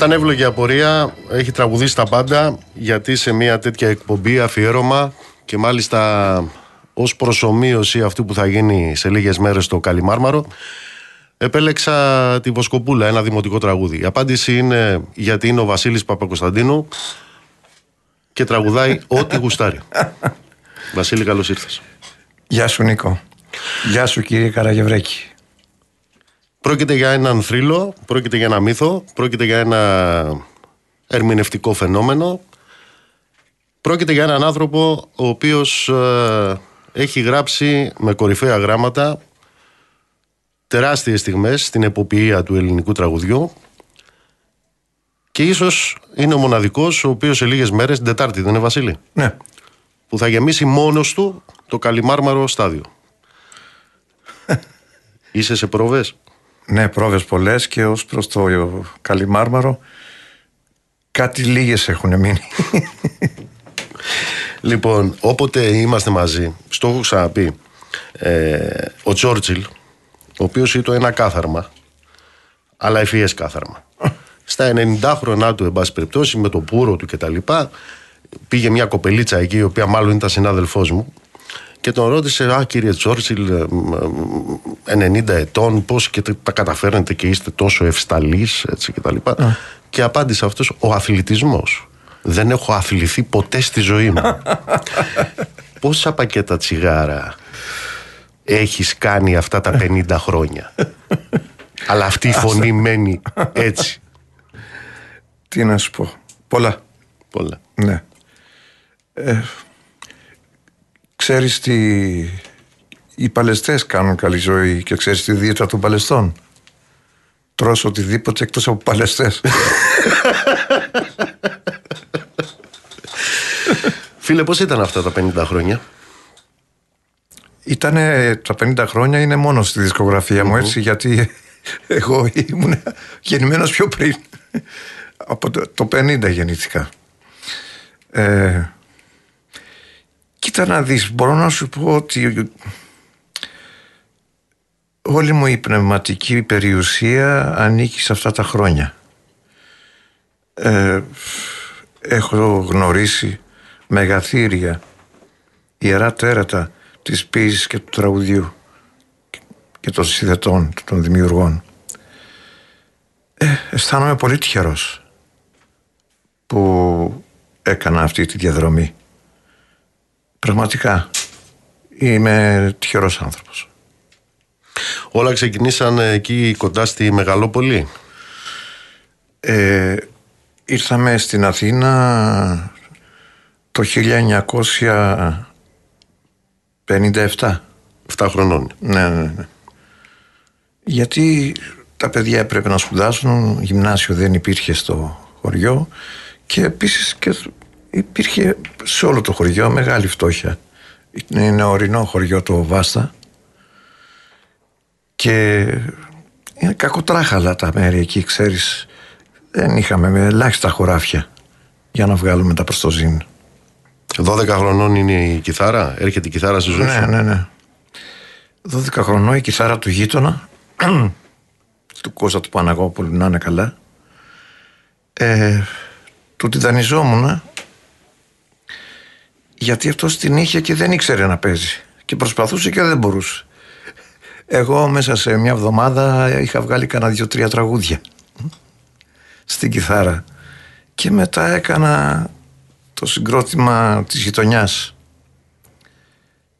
ήταν εύλογη απορία, έχει τραγουδήσει τα πάντα, γιατί σε μια τέτοια εκπομπή αφιέρωμα και μάλιστα ως προσωμείωση αυτού που θα γίνει σε λίγες μέρες στο Καλιμάρμαρο, επέλεξα τη Βοσκοπούλα, ένα δημοτικό τραγούδι. Η απάντηση είναι γιατί είναι ο Βασίλης Παπακοσταντίνου και τραγουδάει ό,τι γουστάρει. Βασίλη, καλώς ήρθες. Γεια σου Νίκο. Γεια σου κύριε Καραγευρέκη. Πρόκειται για έναν θρύλο, πρόκειται για ένα μύθο, πρόκειται για ένα ερμηνευτικό φαινόμενο. Πρόκειται για έναν άνθρωπο ο οποίος ε, έχει γράψει με κορυφαία γράμματα τεράστιες στιγμές στην εποποιία του ελληνικού τραγουδιού και ίσως είναι ο μοναδικός ο οποίος σε λίγες μέρες, την Τετάρτη δεν είναι Βασίλη, Ναι. που θα γεμίσει μόνος του το Καλιμάρμαρο στάδιο. Είσαι σε πρόβες; Ναι, πρόβες πολλές και ως προς το Καλιμάρμαρο κάτι λίγες έχουν μείνει. Λοιπόν, όποτε είμαστε μαζί, στο έχω ξαναπεί, ε, ο Τσόρτσιλ, ο οποίος ήταν ένα κάθαρμα, αλλά ευφυές κάθαρμα. Στα 90 χρονά του, εν πάση περιπτώσει, με το πουρο του κτλ. Πήγε μια κοπελίτσα εκεί, η οποία μάλλον ήταν συνάδελφός μου, και τον ρώτησε, Α, κύριε Τσόρτσιλ, ε, μ, ε, 90 ετών, πώς και τα καταφέρνετε και είστε τόσο ευσταλείς, έτσι κτλ. Και απάντησε αυτός, Ο αθλητισμός. Δεν έχω αθληθεί ποτέ στη ζωή μου. Πόσα πακέτα τσιγάρα έχεις κάνει αυτά τα 50 χρόνια; Αλλά αυτή η φωνή μένει έτσι. Τι να σου πω. Πολλά. Πολλά. Ναι. Ε, ξέρεις τι οι παλαιστές κάνουν καλή ζωή και ξέρεις τη δίαιτα των παλαιστών; Τρως οτιδήποτε εκτός από παλαιστές. Φίλε, πώς ήταν αυτά τα 50 χρόνια; Ήτανε τα 50 χρόνια είναι μόνο στη δισκογραφία μου έτσι γιατί εγώ ήμουν γεννημένος πιο πριν. Από το, το 50 γεννήθηκα. Ε, κοίτα να δεις, μπορώ να σου πω ότι όλη μου η πνευματική περιουσία ανήκει σε αυτά τα χρόνια. Ε, έχω γνωρίσει μεγαθύρια, ιερά τέρατα της ποίησης και του τραγουδιού και των συνδετών, των δημιουργών. Ε, αισθάνομαι πολύ τυχερός που έκανα αυτή τη διαδρομή. Πραγματικά είμαι τυχερός άνθρωπος. Όλα ξεκινήσαν εκεί κοντά στη Μεγαλόπολη; Ε, ήρθαμε στην Αθήνα το 1957. 7 χρονών. Ναι, ναι, ναι. Γιατί τα παιδιά έπρεπε να σπουδάσουν, γυμνάσιο δεν υπήρχε στο χωριό και επίσης και υπήρχε σε όλο το χωριό μεγάλη φτώχεια. Είναι ορεινό χωριό το Βάστα και είναι κακοτράχαλα τα μέρη εκεί, ξέρεις. Δεν είχαμε με ελάχιστα χωράφια για να βγάλουμε τα προστοζήν. 12 χρονών είναι η κιθάρα, έρχεται η κιθάρα στη ζωή Ναι, ναι, ναι. 12 χρονών η κιθάρα του γείτονα, του Κώστα του Παναγόπουλου, να είναι καλά. Ε, του τη δανειζόμουν γιατί αυτός την είχε και δεν ήξερε να παίζει. Και προσπαθούσε και δεν μπορούσε. Εγώ μέσα σε μια εβδομάδα είχα βγάλει κανένα δύο-τρία τραγούδια στην κιθάρα. Και μετά έκανα το συγκρότημα της γειτονιάς.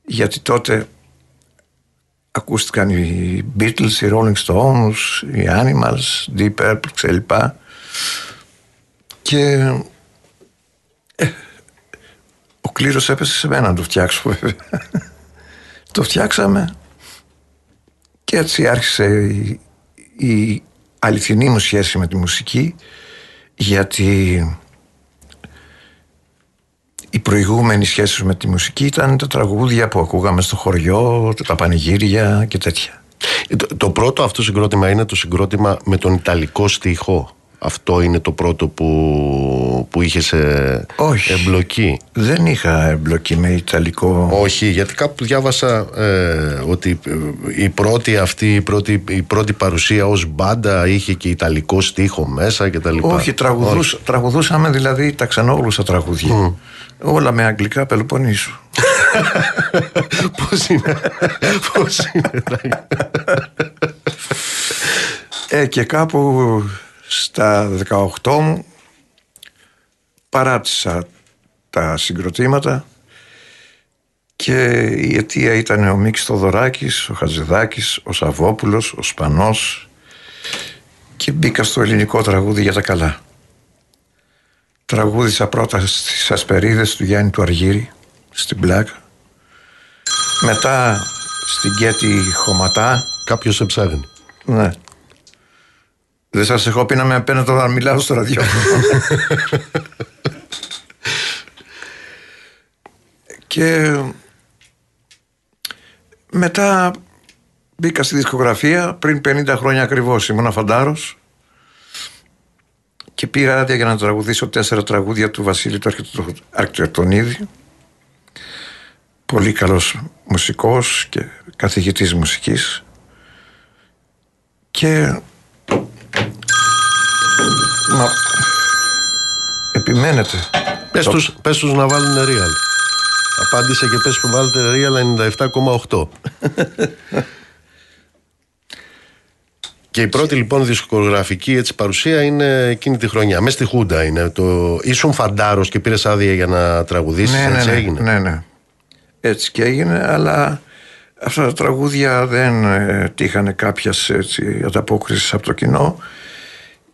Γιατί τότε ακούστηκαν οι Beatles, οι Rolling Stones, οι Animals, Deep Purple κλπ. Και ε, ο κλήρος έπεσε σε μένα να το φτιάξω βέβαια. το φτιάξαμε και έτσι άρχισε η, η αληθινή μου σχέση με τη μουσική γιατί η προηγούμενη σχέση με τη μουσική ήταν τα τραγούδια που ακούγαμε στο χωριό, τα πανηγύρια και τέτοια. Ε, Το, το πρώτο αυτό συγκρότημα είναι το συγκρότημα με τον Ιταλικό στίχο. Αυτό είναι το πρώτο που, που είχε Όχι. εμπλοκή; Δεν είχα εμπλοκή με Ιταλικό. Όχι, γιατί κάπου διάβασα ε, ότι ε, η πρώτη αυτή, η πρώτη, η πρώτη παρουσία ως μπάντα είχε και Ιταλικό στίχο μέσα και τα λοιπά. Όχι, τραγουδούς, τραγουδούσαμε δηλαδή τα ξενόγλωσσα τραγούδια. Όλα με αγγλικά Πελοποννήσου. Πώς είναι, πώς είναι. Ε, και κάπου στα 18 μου παράτησα τα συγκροτήματα και η αιτία ήταν ο Μίκης Θοδωράκης, ο Χατζηδάκης, ο Σαββόπουλος, ο Σπανός και μπήκα στο ελληνικό τραγούδι για τα καλά. Τραγούδισα πρώτα στις ασπερίδες του Γιάννη του Αργύρη, στην Πλάκα. Μετά στην Κέτη Χωματά, Κάποιος σε ψάχνει. ναι. Δεν σας έχω πει να με απέναντι όταν μιλάω στο ραδιόφωνο. και μετά μπήκα στη δισκογραφία πριν 50 χρόνια ακριβώς ήμουν φαντάρος και πήρα άδεια για να τραγουδήσω τέσσερα τραγούδια του Βασίλη του Αρχιτεκτο- Αρχιτεκτονίδη πολύ καλός μουσικός και καθηγητής μουσικής και Μα... Επιμένετε. Πες τους, πες τους να βάλουν real. Απάντησε και πες που βάλετε real 97,8. Και η πρώτη λοιπόν δισκογραφική έτσι, παρουσία είναι εκείνη τη χρονιά. Μέσα στη Χούντα είναι. Το... Ήσουν φαντάρος και πήρες άδεια για να τραγουδήσεις, ναι, ναι, έτσι ναι, έγινε. ναι, ναι. Έτσι και έγινε, αλλά αυτά τα τραγούδια δεν ε, τύχανε κάποιας ανταπόκρισης από το κοινό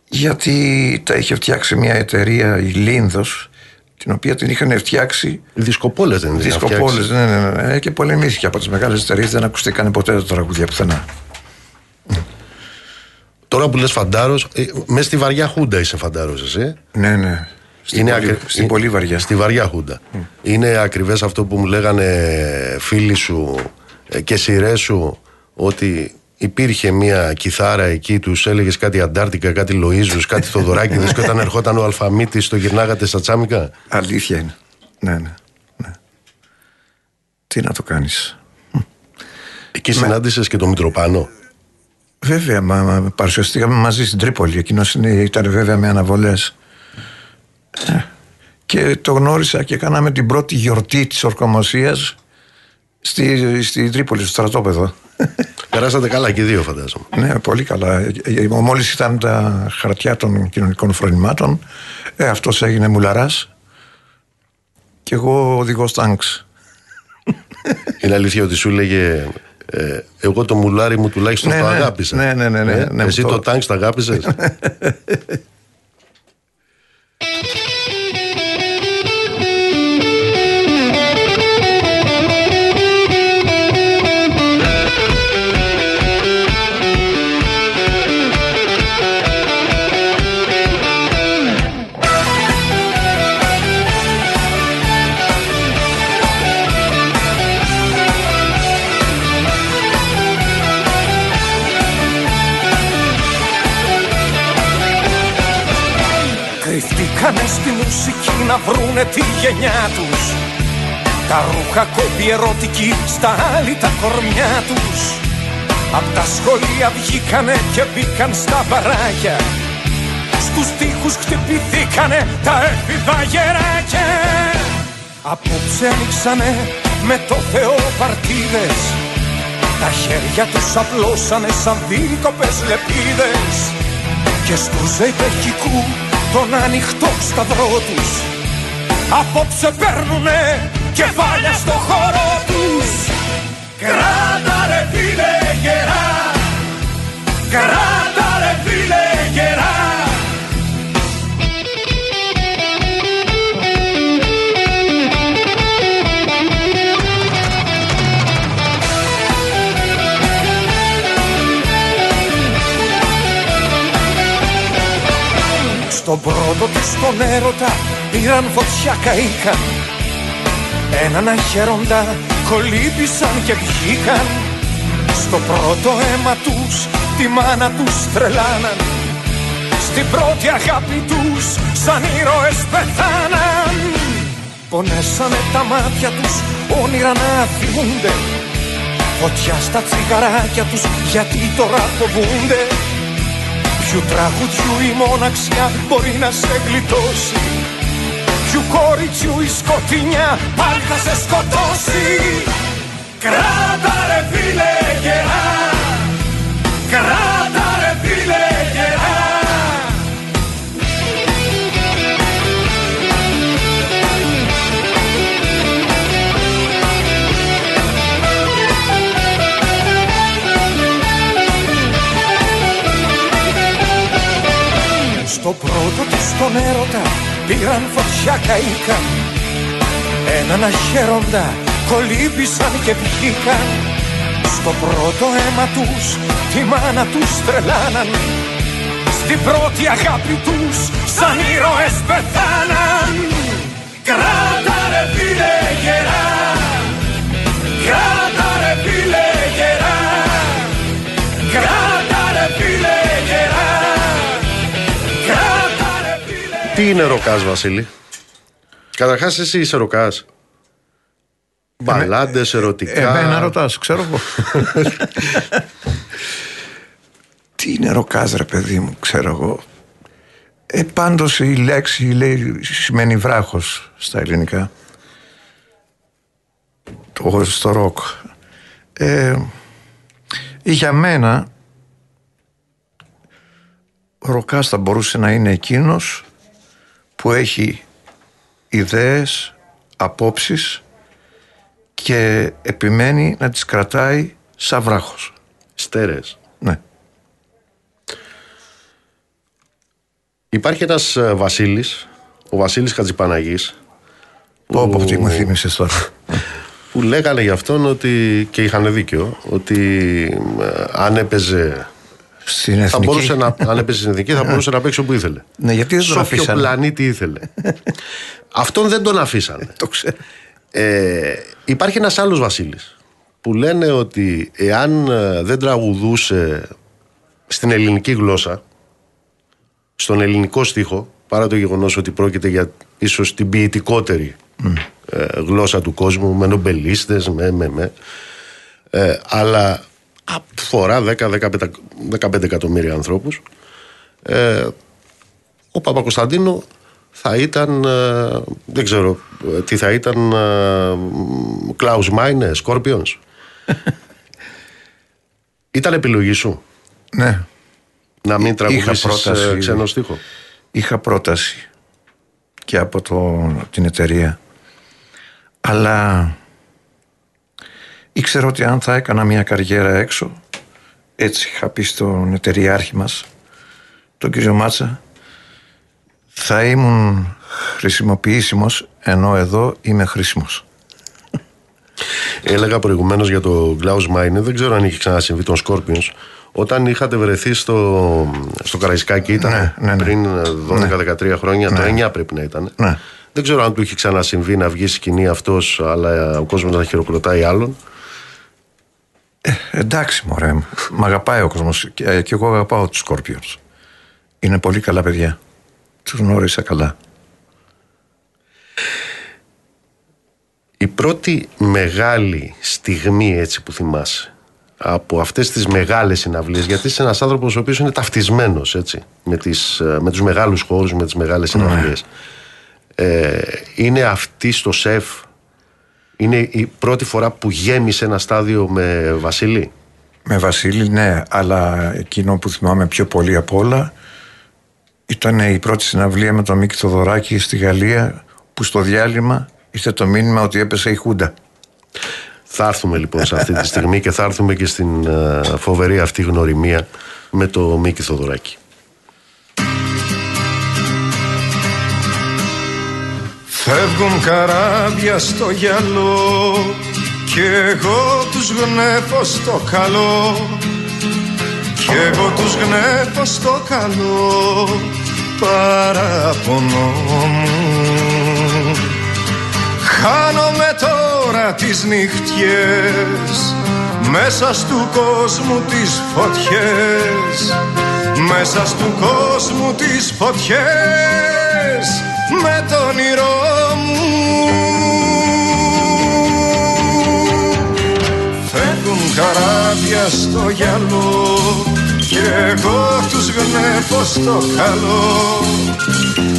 γιατί τα είχε φτιάξει μια εταιρεία, η Λίνδος, την οποία την είχαν φτιάξει Οι δισκοπόλες δεν είναι. δισκοπόλες. Ναι, ναι, ναι, ναι, και πολεμήθηκε από τις μεγάλες εταιρείες. Δεν ακουστήκαν ποτέ τα τραγούδια πουθενά. Τώρα που λες φαντάρος, ε, μέσα στη βαριά χούντα είσαι φαντάρος, εσύ. Ναι, ναι. Στην, πολύ, ακρι- στην είναι- πολύ βαριά. Στη βαριά χούντα. Είναι ακριβές αυτό που μου λέγανε φίλοι σου ε, και σειρές σου ότι υπήρχε μια κιθάρα εκεί, τους έλεγες κάτι Αντάρτικα, κάτι Λοίζους, κάτι Θοδωράκηδες και όταν ερχόταν ο Αλφαμίτης το γυρνάγατε στα τσάμικα; Αλήθεια είναι. Ναι, ναι, ναι. Τι να το κάνεις. Εκεί συνάντησες και τον Μητροπάνο; Βέβαια, μα, μα παρουσιαστήκαμε μαζί στην Τρίπολη. Εκείνος ήταν βέβαια με αναβολές. Και το γνώρισα και κάναμε την πρώτη γιορτή της ορκομοσίας στη, στη Τρίπολη, στο στρατόπεδο. Περάσατε καλά και οι δύο, φαντάζομαι. ναι, πολύ καλά. Ε, Μόλις ήταν τα χαρτιά των κοινωνικών φρονημάτων, ε, αυτός έγινε μουλαράς και εγώ οδηγός τάγκς. Είναι αλήθεια ότι σου λέγε. Ε, εγώ το μουλάρι μου τουλάχιστον Ναι, το ναι. αγάπησα. Ναι, ναι, ναι, ναι, Ε, ναι, εσύ το- το τάγκς το αγάπησες; τη γενιά τους. Τα ρούχα κόμπι ερωτική στα άλλη τα κορμιά τους. Απ' τα σχολεία βγήκανε και μπήκαν στα μπαράκια. Στους τοίχους χτυπηθήκανε τα έφηβα γεράκια. Απόψε ανοίξανε με το Θεό παρτίδες. Τα χέρια τους απλώσανε σαν δίκοπες λεπίδες. Και στους ζεϊπεχικού τον ανοιχτό σταυρό τους Απόψε παίρνουνε κεφάλια στο χώρο τους. Κράτα ρε φίλε γερά. Κράτα ρε φίλε γερά. Στον πρώτο τους τον έρωτα πήραν φωτιά καήκαν Έναν αχαίροντα κολύμπησαν και βγήκαν. Στο πρώτο αίμα τους τη μάνα τους τρελάναν Στην πρώτη αγάπη τους σαν ήρωες πεθάναν. Πονέσανε τα μάτια τους όνειρα να θυμούνται Φωτιά στα τσιγαράκια τους γιατί τώρα φοβούνται. Ποιου τραγουδιού η μοναξιά μπορεί να σε γλιτώσει Ποιου κοριτσιού η σκοτεινιά πάλι θα σε σκοτώσει. Κράτα ρε φίλε γερά. Κράτα ρε φίλε γερά. Στο πρώτο τους τον έρωτα πήραν φωτιά καήκαν Έναν αχαίροντα κολύμπησαν και βγήκαν Στο πρώτο αίμα τους τη μάνα τους τρελάναν. Στην πρώτη αγάπη τους σαν ήρωες πεθάναν. Κράτα ρε φίλε γερά Κράτα Τι είναι ροκάς, Βασίλη; Καταρχάς, εσύ είσαι ροκάς. Μπαλάντες, ερωτικά. Εμένα ρωτάς, ξέρω εγώ. Τι είναι ροκάς ρε παιδί μου, ξέρω εγώ. Ε, πάντως η λέξη λέει, σημαίνει βράχος στα ελληνικά. Το, στο ροκ. Ε, για μένα ο ροκάς θα μπορούσε να είναι εκείνος που έχει ιδέες, απόψεις και επιμένει να τις κρατάει σαν βράχος. Στέρες. Ναι. Υπάρχει ένας ε, Βασίλης, ο Βασίλης Χατζηπαναγής, Πω πω τι μου θύμισες τώρα. που λέγανε για αυτόν ότι και είχαν δίκιο ότι ε, αν έπαιζε Στην θα εθνική. μπορούσε να, αν έπαιζε στην εθνική θα μπορούσε να παίξει όπου ήθελε. Ναι, γιατί δεν τον Σε όποιο αφήσανε. πλανήτη ήθελε. Αυτόν δεν τον αφήσανε. Το ξέρω. Ε, υπάρχει ένας άλλος Βασίλης που λένε ότι εάν ε, δεν τραγουδούσε στην ελληνική γλώσσα στον ελληνικό στίχο παρά το γεγονός ότι πρόκειται για ίσως την ποιητικότερη ε, γλώσσα του κόσμου με νομπελίστες, με, με, με ε, αλλά αφορά 10-15 15 εκατομμύρια ανθρώπους ε, ο Παπα-Κωνσταντίνο θα ήταν, ε, δεν ξέρω ε, τι θα ήταν, Κλάους Μάινε, Σκόρπιονς. ήταν επιλογή σου; Ναι, να μην Είχα τραγουδήσεις πρόταση. ε, ξένο στίχο; είχα πρόταση και από το, την εταιρεία. Αλλά ήξερα ότι αν θα έκανα μια καριέρα έξω, έτσι είχα πει στον εταιριάρχη μας, τον κύριο Μάτσα, θα ήμουν χρησιμοποιήσιμος, ενώ εδώ είμαι χρήσιμος. Έλεγα προηγουμένως για το Klaus Μάινε, δεν ξέρω αν είχε ξανασυμβεί τον Σκόρπιονς. Όταν είχατε βρεθεί στο, στο Καραϊσκάκι, ήταν Ναι, ναι, ναι. πριν ε, 12-13 χρόνια, το 9 πρέπει να ήταν. Ναι. Δεν ξέρω αν του είχε ξανασυμβεί να βγει σκηνή αυτός, αλλά ε, ο κόσμος να χειροκροτάει άλλον. Εντάξει μωρέ, μ' αγαπάει ο κόσμος και, ε, και εγώ αγαπάω τους Scorpions. Είναι πολύ καλά παιδιά. Τους γνώρισα καλά. Η πρώτη μεγάλη στιγμή έτσι που θυμάσαι από αυτές τις μεγάλες συναυλίες γιατί είσαι ένας άνθρωπος ο οποίος είναι ταυτισμένος έτσι με, τις, ε, με τους μεγάλους χώρους, με τις μεγάλες συναυλίες ε, είναι αυτή στο ΣΕΦ είναι η πρώτη φορά που γέμισε ένα στάδιο με Βασίλη; Με Βασίλη ναι, αλλά εκείνο που θυμάμαι πιο πολύ απ' όλα ήταν η πρώτη συναυλία με τον Μίκη Θοδωράκη στη Γαλλία που στο διάλειμμα ήρθε το μήνυμα ότι έπεσε η Χούντα. θα έρθουμε λοιπόν σε αυτή τη στιγμή και θα έρθουμε και στην ε, φοβερή αυτή γνωριμία με το Μίκη Θοδωράκη Φεύγουν καράβια στο γυαλό Κι εγώ τους γνέφω στο καλό. Κι εγώ τους γνέφω στο καλό Παραπονό μου. Χάνομαι τώρα τις νυχτιές Μέσα στου κόσμου τις φωτιές. Μέσα στου κόσμου τις φωτιές Με το όνειρό μου. Φεύγουν καράβια στο γυαλό Κι εγώ τους γνέφω στο καλό.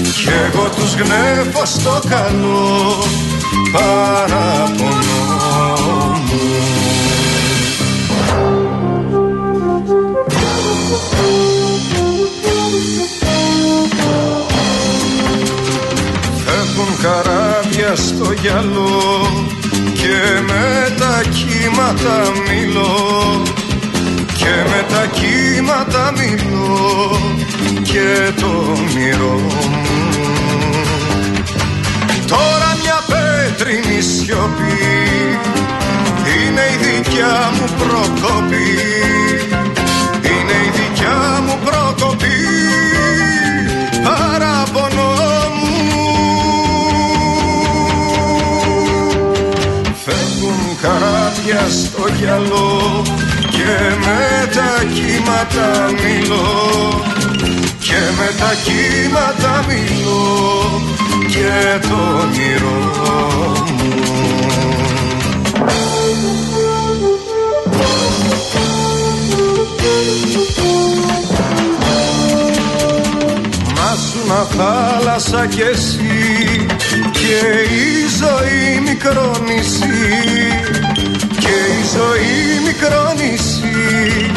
Κι εγώ τους γνέφω στο καλό. Παραπονό στο γυαλό Και με τα κύματα μιλώ. Και με τα κύματα μιλώ Και το όνειρό μου. Τώρα μια πέτρινη σιωπή Είναι η δικιά μου προκοπή. Είναι η δικιά μου προκοπή καράβια στο γυαλό Και με τα κύματα μιλώ. Και με τα κύματα μιλώ Και το όνειρό μου. Μάσουνα θάλασσα κι εσύ και η ζωή μικρό νησί. Και η ζωή μικρό νησί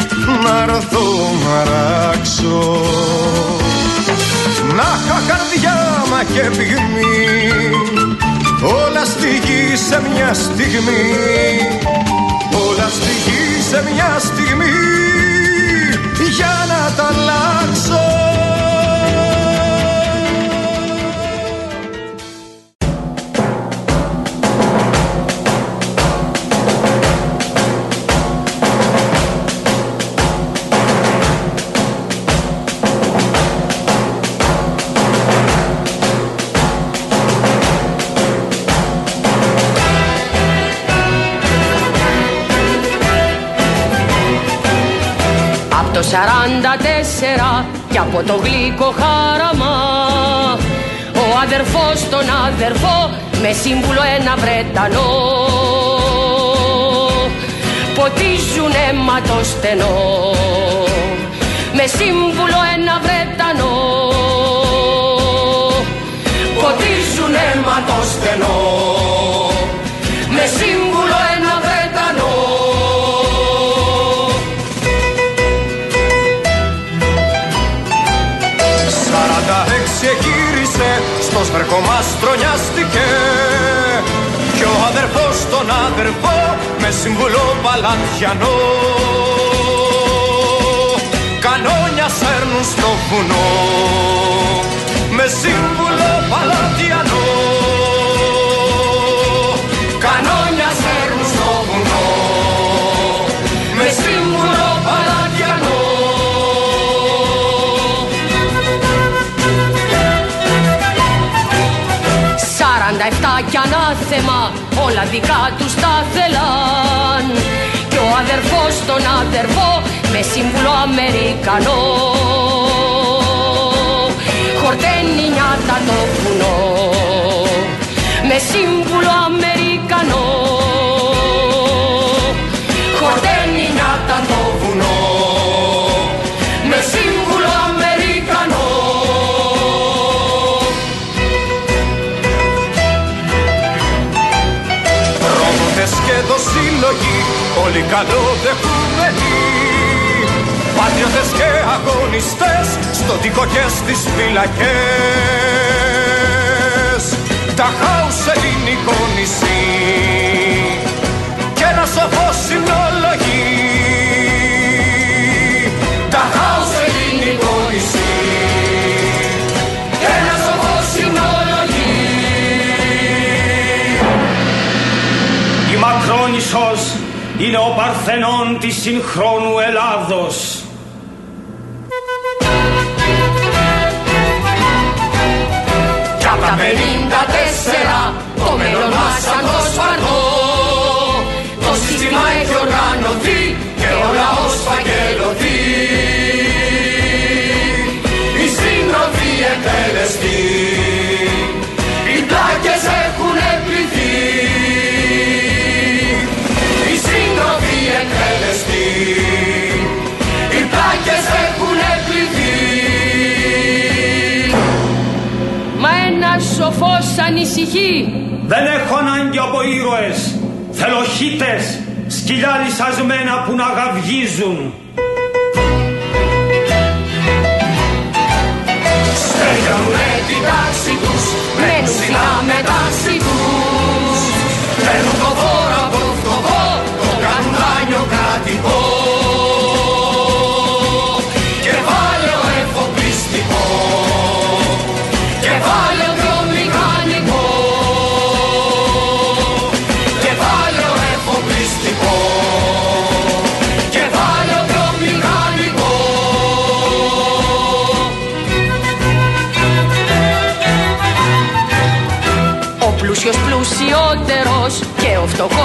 να έρθω να ράξω. Να είχα καρδιά μα και πυγμή όλα στη γη σε μια στιγμή. Όλα στη γη σε μια στιγμή για να τα αλλάξω σαράντα τέσσερα κι από το γλυκό χάραμα. Ο αδερφός τον αδερφό με σύμβουλο ένα Βρετανό. Ποτίζουν αίμα το στενό με σύμβουλο ένα Βρετανό. Ποτίζουν αίμα το σβερκό μας τρονιάστηκε κι ο αδερφός τον αδερφό με συμβουλό παλαντιανό κανόνια σέρνουν στο βουνό με σύμβουλο παλαντιανό εφτά κι ανάθεμα όλα δικά τους τα θέλαν. Κι ο αδερφός τον αδερφό με σύμβουλο Αμερικανό. Χορταίνει νιάτα το βουνό με σύμβουλο Αμερικανό όλοι καλοδεχούμενοι Πατριώτες και αγωνιστές, στο δικό και στις φυλακές. Τα χάους ελληνικό νησί και ένα σοφό συνολογή είναι ο Παρθενών της συγχρόνου Ελλάδος. Κι απ' τα 54 το μέλλον μας σαν το σπαρτό Το σύστημα έχει οργανωθεί σοφός ανησυχεί Δεν έχω ανάγκη από ήρωες, θέλω χίτες, σκυλιά λυσασμένα που να γαυγίζουν.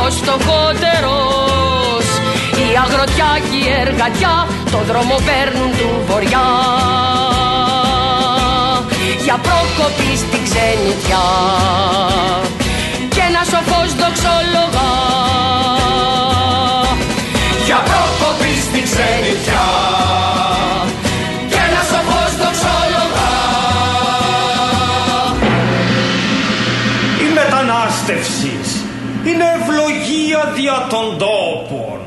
Ο φτωχός φτωχότερος Η αγροτιά και η εργατιά το δρόμο παίρνουν του βοριά Για πρόκοπη στην ξενιτιά και ένα σοφός δοξολογά για πρόκοπη στην ξενιτιά και ένα σοφός δοξολογά Η μετανάστευση είναι ευλογία δια των τόπων.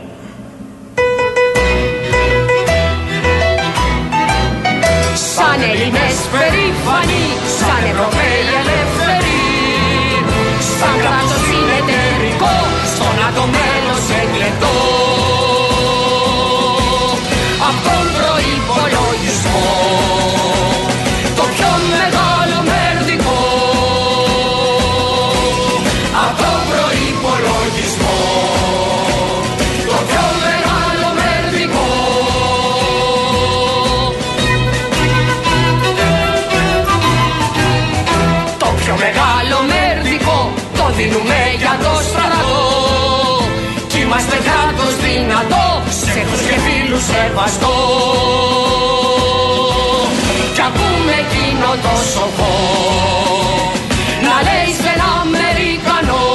Σαν Έλληνες περήφανοι, σαν Ευρωπαίοι δίνουμε για το στρατό. Κι Είμαστε κράτος δυνατό, σε και φίλους σεβαστό. Κι ακούμε εκείνο το σοφό. Να λέει σε ένα Αμερικανό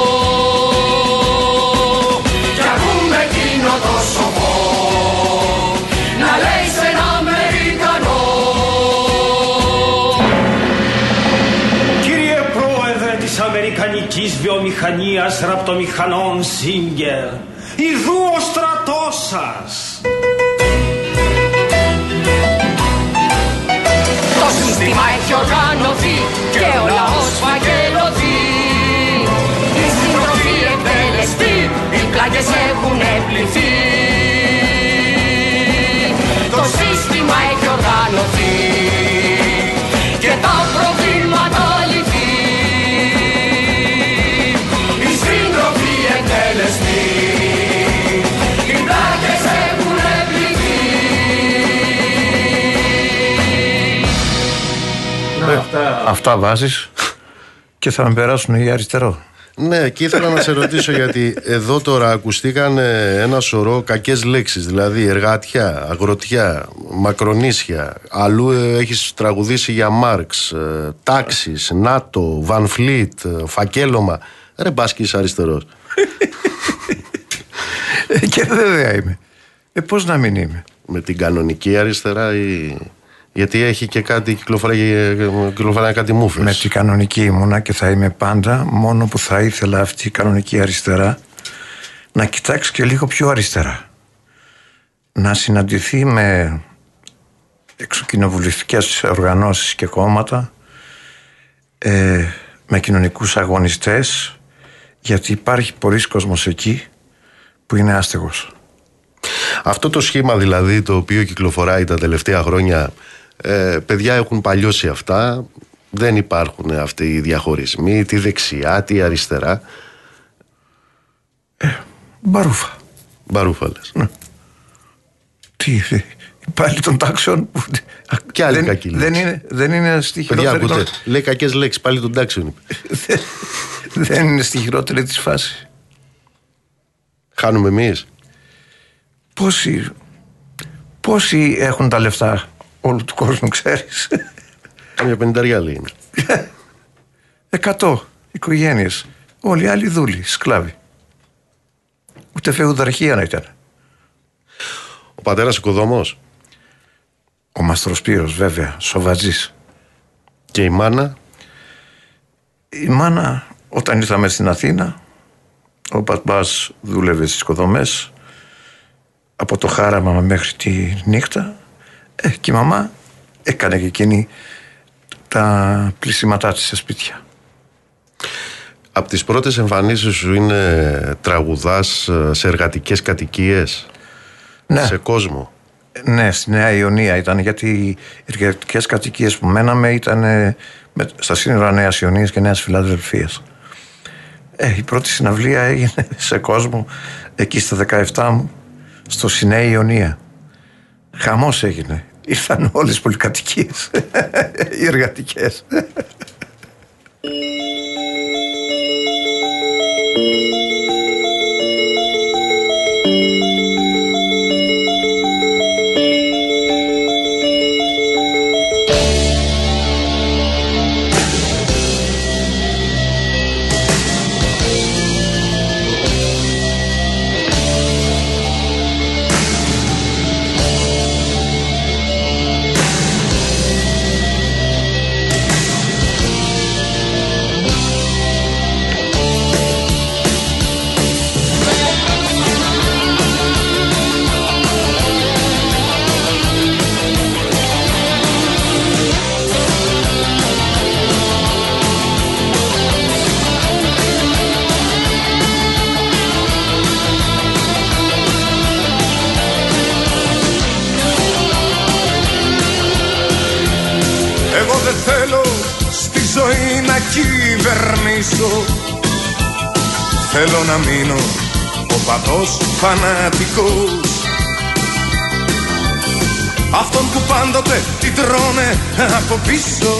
Αμερικανικής Βιομηχανίας Ραπτομηχανών Σίγκερ, ιδού ο στρατός σας. Το σύστημα έχει οργανωθεί και ο λαός φαγγελωθεί Η συντροφή εκτελεστεί, οι πλάγες έχουν πληθεί Αυτά βάζεις και θα με περάσουν για αριστερό. Ναι, και ήθελα να σε ρωτήσω γιατί εδώ τώρα ακουστήκαν ε, ένα σωρό κακές λέξεις, δηλαδή εργατιά, αγροτιά, μακρονίσια, αλλού ε, έχεις τραγουδήσει για Μάρξ, ε, τάξεις, ΝΑΤΟ, Βαν Φλίτ, ε, φακέλωμα. Ρε μπας και είσαι αριστερός. Ε, και βέβαια είμαι. Ε, πώς να μην είμαι; Με την κανονική αριστερά ή... Γιατί έχει και κάτι κυκλοφορία, κυκλοφορία κάτι μούφες. Με την κανονική ήμουνα και θα είμαι πάντα, μόνο που θα ήθελα αυτή η κανονική αριστερά να κοιτάξει και λίγο πιο αριστερά. Να συναντηθεί με εξοκοινοβουλευτικές οργανώσεις και κόμματα, ε, με κοινωνικούς αγωνιστές, γιατί υπάρχει πολλοί κόσμος εκεί που είναι άστεγος. Αυτό το σχήμα δηλαδή το οποίο κυκλοφοράει τα τελευταία χρόνια ε, παιδιά έχουν παλιώσει αυτά δεν υπάρχουν αυτοί οι διαχωρισμοί τη δεξιά, τη αριστερά Μπαρούφα. μπαρούφα λες. Τι, ε, πάλι των τάξεων που... Κι άλλη δεν, κακή λέξη. δεν είναι, δεν είναι στη Παιδιά χειρότερη ακούτε, λέει κακές λέξεις πάλι τον τάξεων είπε. δεν, δεν είναι στη χειρότερη της φάση. Χάνουμε εμείς Πόσοι, πόσοι έχουν τα λεφτά; Όλου του κόσμου, ξέρεις. Μια πενταριά λέει είναι. Εκατό οικογένειες. Όλοι οι άλλοι δούλοι, σκλάβοι. Ούτε φεουδαρχία να ήταν. Ο πατέρας οικοδόμος; Ο Μαστροσπύρος βέβαια, σοβατζής. και η μάνα; Η μάνα όταν ήρθαμε στην Αθήνα ο παπάς δούλευε στις οικοδομές από το χάραμα μέχρι τη νύχτα ε, και η μαμά έκανε και εκείνη τα πλησίματά της σε σπίτια. Από τις πρώτες εμφανίσεις σου είναι τραγουδάς ε, σε εργατικές κατοικίες Ναι. σε κόσμο; Ναι, στη Νέα Ιωνία ήταν γιατί οι εργατικές κατοικίες που μέναμε ήταν ε, με- στα σύνορα Νέας Ιωνίας και Νέας Φιλαδελφίας. Ε, η πρώτη συναυλία έγινε σε κόσμο εκεί στα 17 μου, στο Σινέη Ιωνία. Χαμός έγινε. Ήρθαν όλες οι πολυκατοικίες. οι εργατικές. Θέλω να μείνω ο παθός φανατικός. Αυτόν που πάντοτε την τρώνε από πίσω.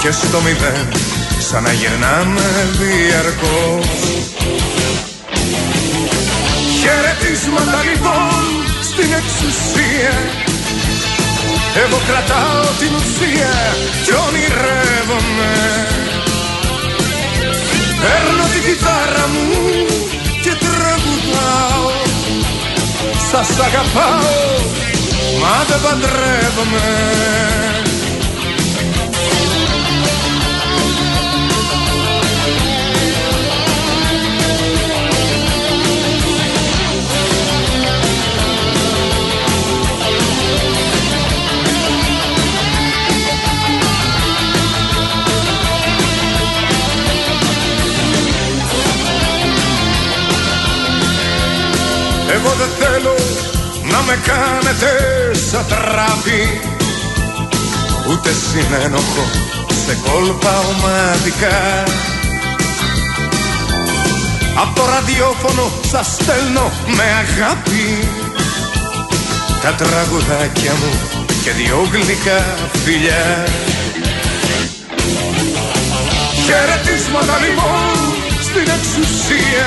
Και στο μηδέν σαν να γυρνάμε διαρκώς. Χαιρετίσματα λοιπόν στην εξουσία. Εγώ κρατάω την ουσία και ονειρεύομαι Παίρνω την κιθάρα μου και τραγουδάω Σας αγαπάω μα δεν παντρεύομαι Εγώ δεν θέλω να με κάνετε σαν τράπη Ούτε συνένοχο σε κόλπα ομαδικά. Απ' το ραδιόφωνο σας στέλνω με αγάπη. Τα τραγουδάκια μου και δυο γλυκά φιλιά. Χαιρετίσματα λοιπόν στην εξουσία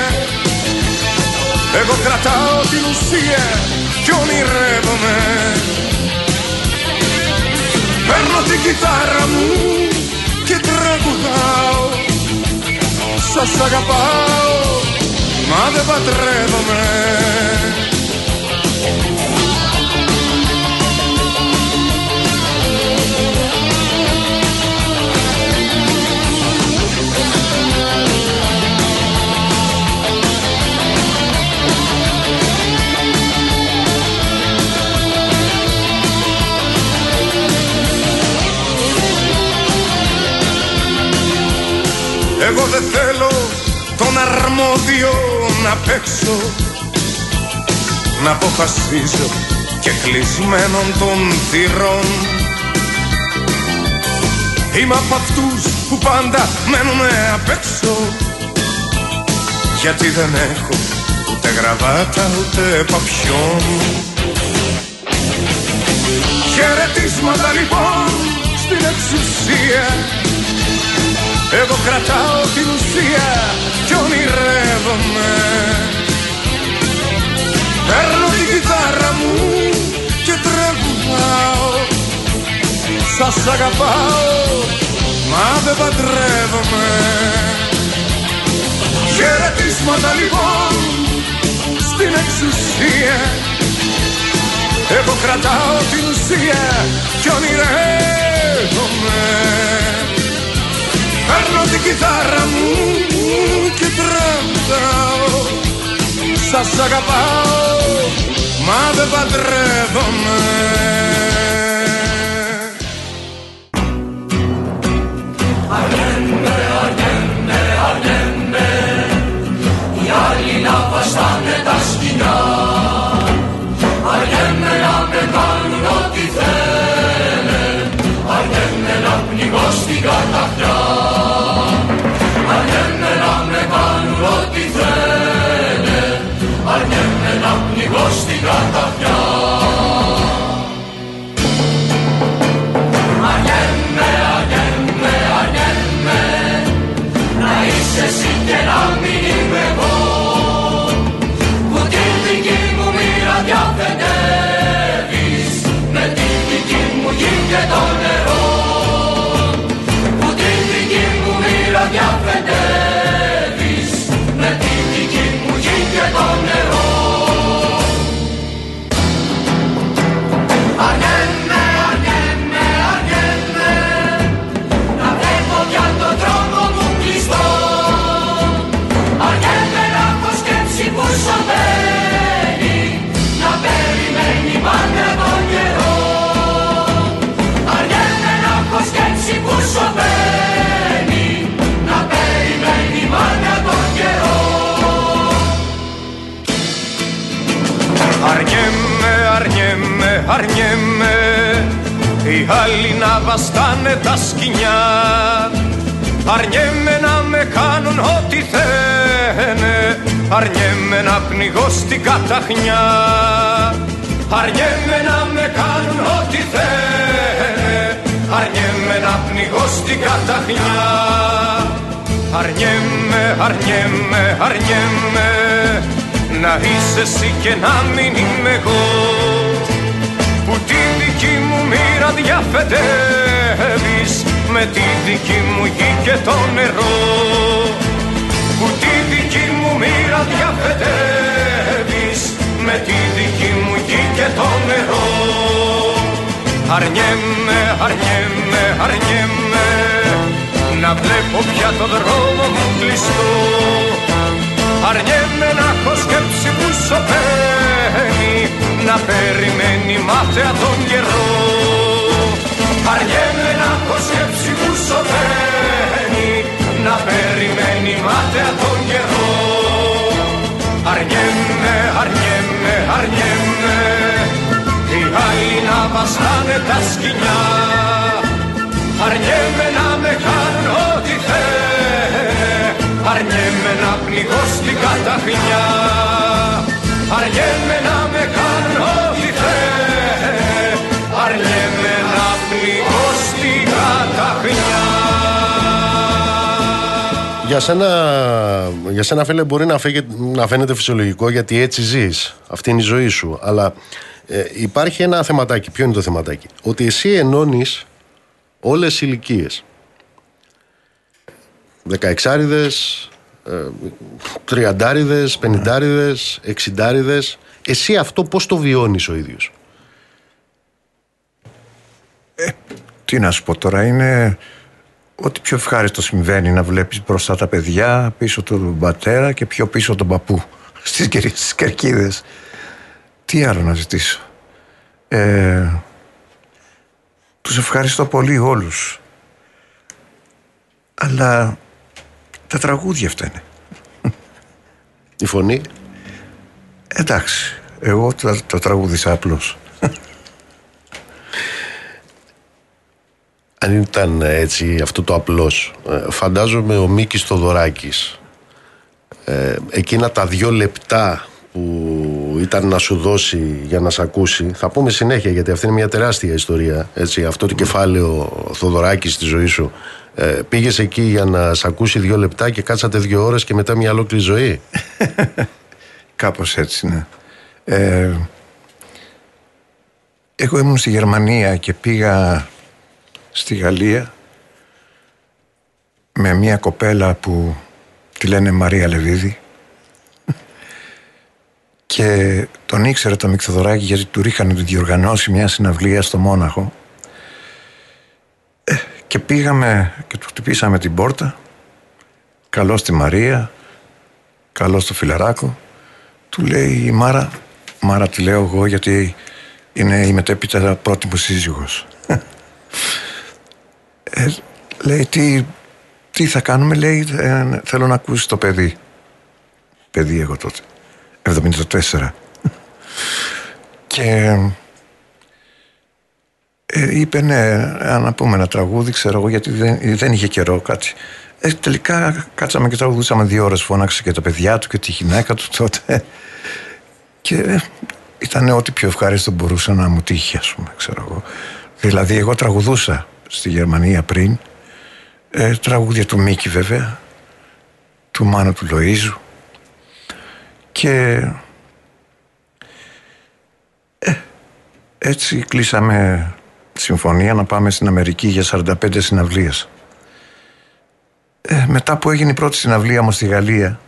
εγώ κρατάω την ουσία κι ονειρεύομαι. Παίρνω την κιθάρα μου και τραγουδάω. Σας αγαπάω μα δεν πατρεύομαι Εγώ δεν θέλω τον αρμόδιο να παίξω Να αποφασίζω και κλεισμένων των θυρών. Είμαι από αυτούς που πάντα μένουνε απ' έξω Γιατί δεν έχω ούτε γραβάτα ούτε παπιόν. Χαιρετίσματα λοιπόν στην εξουσία εγώ κρατάω την ουσία και ονειρεύομαι. Παίρνω την κιθάρα μου και τραγουδάω Σας αγαπάω μα δεν παντρεύομαι. Χαιρετίσματα λοιπόν στην εξουσία. Εγώ κρατάω την ουσία και ονειρεύομαι Παίρνω την κιθάρα μου και τραγουδάω Σας αγαπάω μα δεν παντρεύομαι. Αρνέμαι, αρνέμαι, αρνέμαι Οι άλλοι να βαστάνε τα σκηνιά Αρνέμαι να με κάνουν ό,τι θέλε Αρνέμαι να πνιγώ στην καταχτιά Αρνέμαι να πνιγώ στην καταχτιά Αρνέμαι, αρνέμαι, αρνέμαι Να είσαι εσύ και να μην είμαι εγώ. Που τη δική μου μοίρα διαφεντεύεις Με τη δική μου γη και το αρνιέμαι, αρνιέμαι. Οι άλλοι να βαστάνε τα σκοινιά Αρνιέμαι να με κάνουν ό,τι θένε. Αρνιέμαι να πνιγώ στην καταχνιά. Αρνιέμαι να με κάνουν ό,τι θένε. Αρνιέμαι να πνιγώ στην καταχνιά. Αρνιέμαι, αρνιέμαι, αρνιέμαι. Να είσαι εσύ και να μην είμαι εγώ μοίρα διαφετεύεις με τη δική μου γη και το νερό. Που τη δική μου μοίρα διαφετεύεις με τη δική μου γη και το νερό. Αρνιέμαι, αρνιέμαι, αρνιέμαι να βλέπω πια το δρόμο μου κλειστό. Αρνιέμαι να έχω σκέψη που σωπαίνει να περιμένει μάταια τον καιρό Αρνιέμαι να έχω σκέψη που σωπαίνει να περιμένει μάταια τον καιρό. Αρνιέμαι, αρνιέμαι, αρνιέμαι οι άλλοι να βαστάνε τα σκηνιά Αρνιέμαι να με κάνουν ό,τι θένε Αρνιέμαι να πληγώ στην καταχνιά Αρνιέμαι να με κάνουν ό,τι θένε Αρνιέμαι να πληγώ στην καταχνιά Για σένα, για σένα φίλε μπορεί να, φαίνεται, να φαίνεται φυσιολογικό γιατί έτσι ζεις Αυτή είναι η ζωή σου Αλλά ε, υπάρχει ένα θεματάκι Ποιο είναι το θεματάκι; Ότι εσύ ενώνεις όλες οι ηλικίες. Δεκαεξάριδες, ε, τριαντάριδες, πενηντάριδες, εξιντάριδες. Εσύ αυτό πώς το βιώνεις ο ίδιος; Ε, τι να σου πω τώρα, είναι ό,τι πιο ευχάριστο συμβαίνει να βλέπεις μπροστά τα παιδιά, πίσω τον πατέρα και πιο πίσω τον παππού στις, στις κερκίδες. Τι άλλο να ζητήσω; Ε, τους ευχαριστώ πολύ όλους. Αλλά τα τραγούδια αυτά είναι. Η φωνή; Εντάξει, εγώ τα, τα τραγούδισα απλώς. Αν ήταν έτσι αυτό το απλός, ε, φαντάζομαι ο Μίκης Θοδωράκης, ε, εκείνα τα δυο λεπτά που ήταν να σου δώσει για να σε ακούσει. Θα πούμε συνέχεια γιατί αυτή είναι μια τεράστια ιστορία. Έτσι, αυτό το κεφάλαιο Θοδωράκης στη ζωή σου. Ε, Πήγες εκεί για να σε ακούσει δύο λεπτά και κάτσατε δύο ώρες και μετά μια ολόκληρη ζωή; Κάπως έτσι, ναι. Ε, εγώ ήμουν στη Γερμανία και πήγα στη Γαλλία με μια κοπέλα που τη λένε Μαρία Λεβίδη. Και τον ήξερε το Μικθοδωράκη γιατί του είχαν διοργανώσει μια συναυλία στο Μόναχο. Ε, και πήγαμε και του χτυπήσαμε την πόρτα. Καλό στη Μαρία καλό στο Φιλαράκο. Του λέει η Μάρα Μάρα τη λέω εγώ γιατί είναι η μετέπειτα πρώτη μου σύζυγος ε, λέει τι, τι θα κάνουμε λέει ε, θέλω να ακούσεις το παιδί παιδί εγώ τότε 74. και ε, είπε ναι, να πούμε ένα τραγούδι, ξέρω εγώ, γιατί δεν, δεν είχε καιρό κάτι. Ε, τελικά κάτσαμε και τραγουδούσαμε δύο ώρες, φώναξε και τα παιδιά του και τη γυναίκα του τότε. Και ήταν ό,τι πιο ευχάριστο μπορούσε να μου τύχει, ας πούμε, ξέρω εγώ. Δηλαδή, εγώ τραγουδούσα στη Γερμανία πριν, ε, τραγούδια του Μίκη βέβαια, του Μάνου του Λοΐζου, και ε, έτσι κλείσαμε συμφωνία να πάμε στην Αμερική για 45 συναυλίες. Ε, μετά που έγινε η πρώτη συναυλία μου στη Γαλλία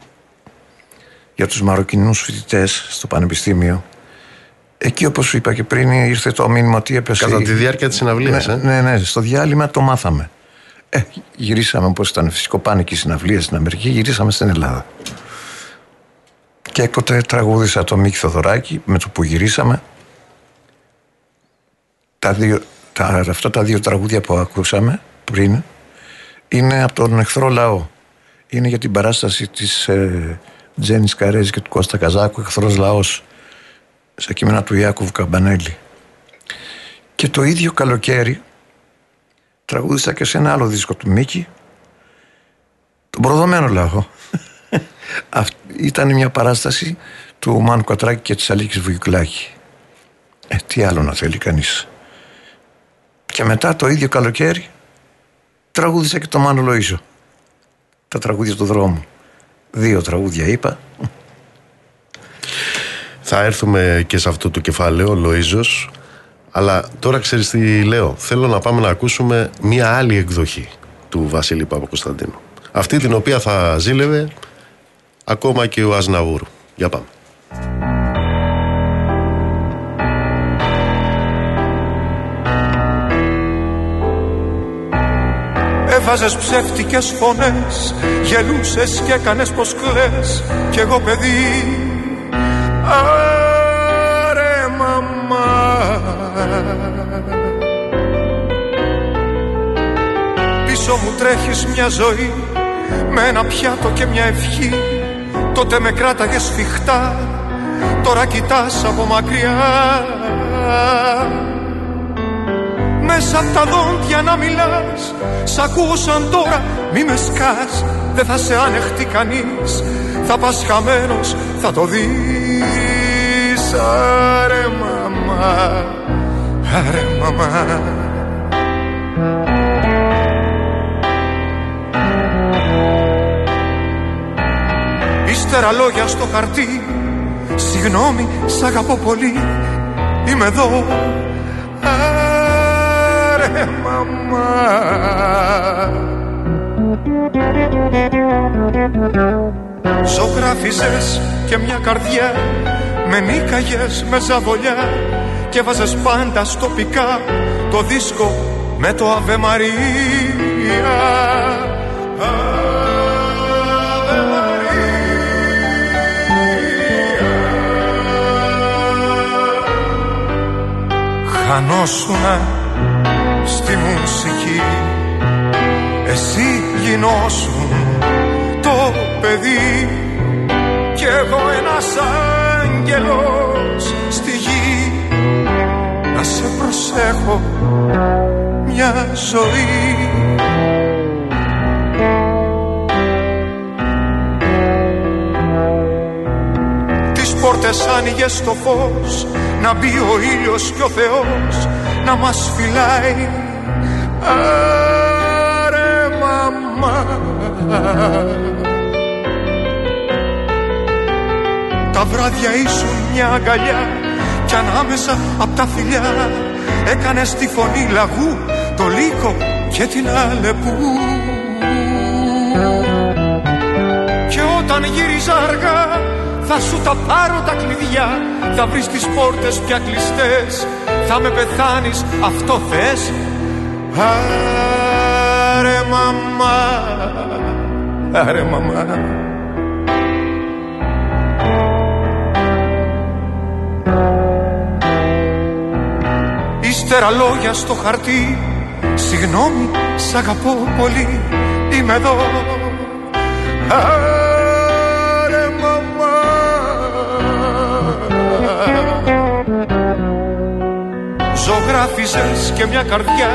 για τους Μαροκινούς φοιτητές στο Πανεπιστήμιο εκεί όπως σου είπα και πριν ήρθε το μήνυμα ότι έπεσε... Κατά τη διάρκεια της συναυλίας, ναι, ε; ναι, ναι, στο διάλειμμα το μάθαμε. Ε, γυρίσαμε όπως ήταν φυσικό πάνε και η συναυλία στην Αμερική, γυρίσαμε στην Ελλάδα. Και έκτοτε τραγούδισα το Μίκη Θοδωράκη με το που γυρίσαμε. Τα δύο, τα, αυτά τα δύο τραγούδια που ακούσαμε πριν είναι από τον εχθρό λαό. Είναι για την παράσταση της ε, Τζένις Καρέζης και του Κώστα Καζάκου, εχθρός λαός, σε κείμενα του Ιάκωβου Καμπανέλη. Και το ίδιο καλοκαίρι τραγούδισα και σε ένα άλλο δίσκο του Μίκη, τον προδομένο λαό ήταν μια παράσταση του Μάνου Κατράκη και της Αλίκης Βουγιουκλάκη. Ε, τι άλλο να θέλει κανείς. Και μετά το ίδιο καλοκαίρι τραγούδισα και το Μάνο Λοΐζο. Τα τραγούδια του δρόμου. Δύο τραγούδια είπα. Θα έρθουμε και σε αυτό το κεφάλαιο, Λοΐζος. Αλλά τώρα ξέρεις τι λέω. Θέλω να πάμε να ακούσουμε μία άλλη εκδοχή του Βασίλη Παπακοσταντίνου. Αυτή την οποία θα ζήλευε ακόμα και ο Ασναβούρου. Για πάμε. Έβαζες ψεύτικες φωνές Γελούσες και έκανες πως κλαις Κι εγώ παιδί Άρε μαμά. Πίσω μου τρέχεις μια ζωή Με ένα πιάτο και μια ευχή. Τότε με κράταγες σφιχτά Τώρα κοιτάς από μακριά μέσα από τα δόντια να μιλάς. Σ' ακούσαν τώρα μη με σκάς. Δεν θα σε ανεχτεί κανείς. Θα πας χαμένος θα το δεις. Άρε μαμά. Άρε μαμά. Ύστερα λόγια στο χαρτί. Συγγνώμη, σ' αγαπώ πολύ. Είμαι εδώ μαμά. Ζωγράφιζες και μια καρδιά Με νίκαγες με ζαβολιά Και βάζες πάντα στο πικά Το δίσκο με το Αβε Μαρία Χανόσουνα Εσύ γινώσουν το παιδί. Κι εγώ ένας άγγελος στη γη. Να σε προσέχω μια ζωή. Τις πόρτες άνοιγες στο φως Να μπει ο ήλιος και ο Θεός να μας φυλάει. Άρε μαμά Τα βράδια ήσουν μια αγκαλιά Κι ανάμεσα απ' τα φιλιά Έκανες τη φωνή λαγού Το λύκο και την αλεπού. Και όταν γύριζα αργά θα σου τα πάρω τα κλειδιά Θα βρεις τις πόρτες πια κλειστές Θα με πεθάνεις αυτό θες. Άρε μαμά Άρε μαμά. Ύστερα λόγια στο χαρτί. Συγγνώμη, σ' αγαπώ πολύ. Είμαι εδώ. Ζωγράφιζες και μια καρδιά.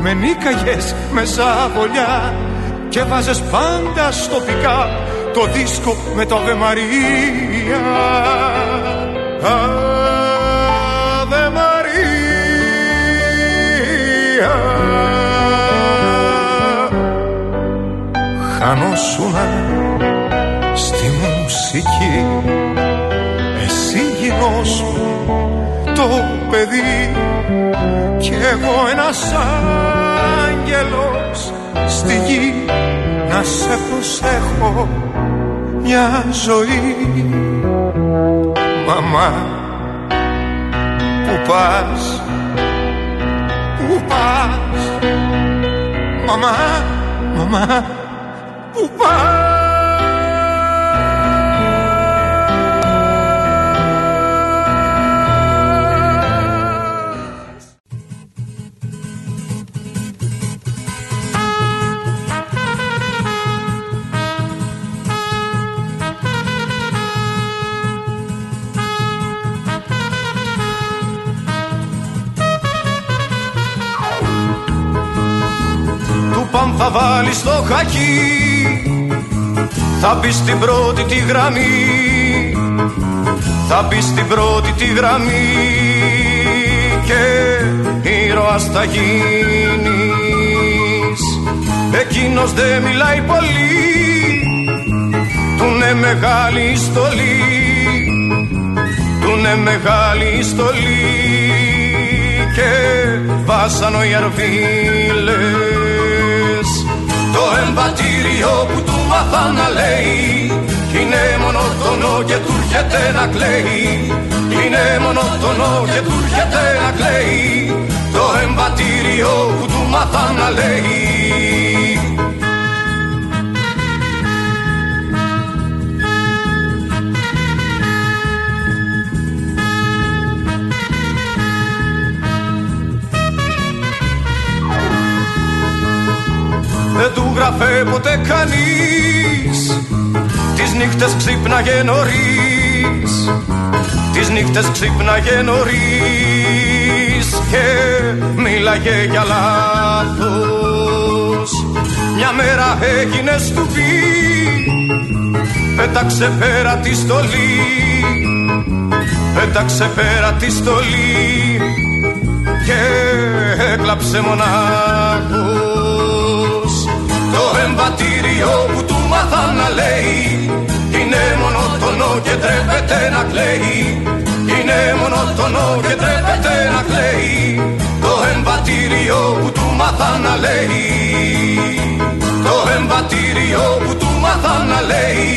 Με νίκαγες με ζαβολιά και βάζες πάντα στο πικά το δίσκο με το Αβε Μαρία Αβε Μαρία Χανόσουνα στη μουσική εσύ γινόσουν το παιδί. Κι εγώ ένας άγγελος στη γη να σε προσέχω μια ζωή. Μαμά που πας που πας. Μαμά, μαμά θα βάλεις στο χακί Θα μπει στην πρώτη τη γραμμή Θα μπει στην πρώτη τη γραμμή Και ήρωας θα γίνεις. Εκείνος δεν μιλάει πολύ Του είναι μεγάλη στολή είναι μεγάλη στολή και βάσανο οι αρβίλες το εμβατήριο που του μάθα να λέει. Είναι μονοτονό και του έρχεται να κλαίει. Είναι μονοτονό και του έρχεται να κλαίει. Το εμβατήριο που του μάθα να λέει δεν του γραφέ ποτέ κανείς. Τις νύχτες ξύπναγε νωρίς. Τις νύχτες ξύπναγε νωρίς Και μίλαγε για λάθος. Μια μέρα έγινε στουπί Πέταξε πέρα τη στολή. Πέταξε πέρα τη στολή. Και έκλαψε μονάχος. το εμβατήριο που του μάθα να λέει. Είναι μονότονο και τρέπεται να κλαίει. Είναι μονότονο και τρέπεται να κλαίει. Το εμβατήριο που του μάθα να λέει. Το εμβατήριο που του μάθα να λέει.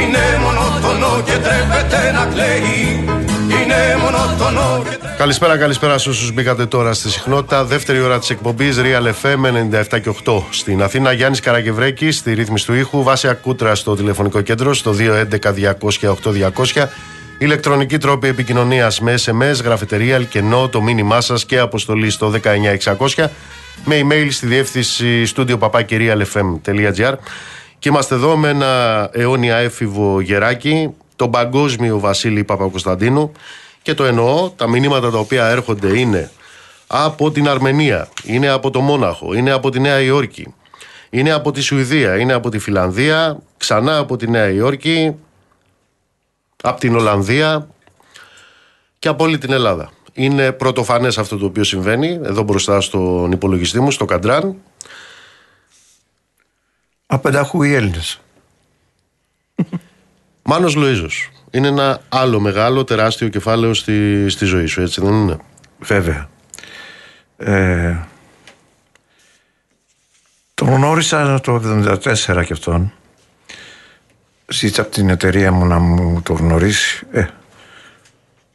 Είναι μονότονο και τρέπεται να κλαίει Είναι μονότονο και Καλησπέρα, καλησπέρα σε όσους μπήκατε τώρα στη συχνότητα. Δεύτερη ώρα της εκπομπής Real FM 97 και 8 στην Αθήνα. Γιάννης Καραγευρέκη στη ρύθμιση του ήχου. Βάση Ακούτρα στο τηλεφωνικό κέντρο στο 211-200-8200. Ηλεκτρονική τρόπη επικοινωνίας με SMS, γραφετερία, αλκενό, το μήνυμά σας και αποστολή στο 19600. Με email στη διεύθυνση στούντιο παπάκυριαλfm.gr. Και είμαστε εδώ με ένα αιώνια έφηβο γεράκι, τον παγκόσμιο Βασίλη Παπακοσταντίνου. Και το εννοώ, τα μηνύματα τα οποία έρχονται είναι από την Αρμενία, είναι από το Μόναχο, είναι από τη Νέα Υόρκη, είναι από τη Σουηδία, είναι από τη Φιλανδία, ξανά από τη Νέα Υόρκη, από την Ολλανδία και από όλη την Ελλάδα. Είναι πρωτοφανές αυτό το οποίο συμβαίνει εδώ μπροστά στον υπολογιστή μου, στο Καντράν. Απενταχού οι Έλληνες. Μάνος Λοΐζος είναι ένα άλλο μεγάλο, τεράστιο κεφάλαιο στη, στη ζωή σου, έτσι δεν είναι; Βέβαια. Ε, τον γνώρισα το 1974 και αυτόν. Ζήτησα από την εταιρεία μου να μου το γνωρίσει. Ε,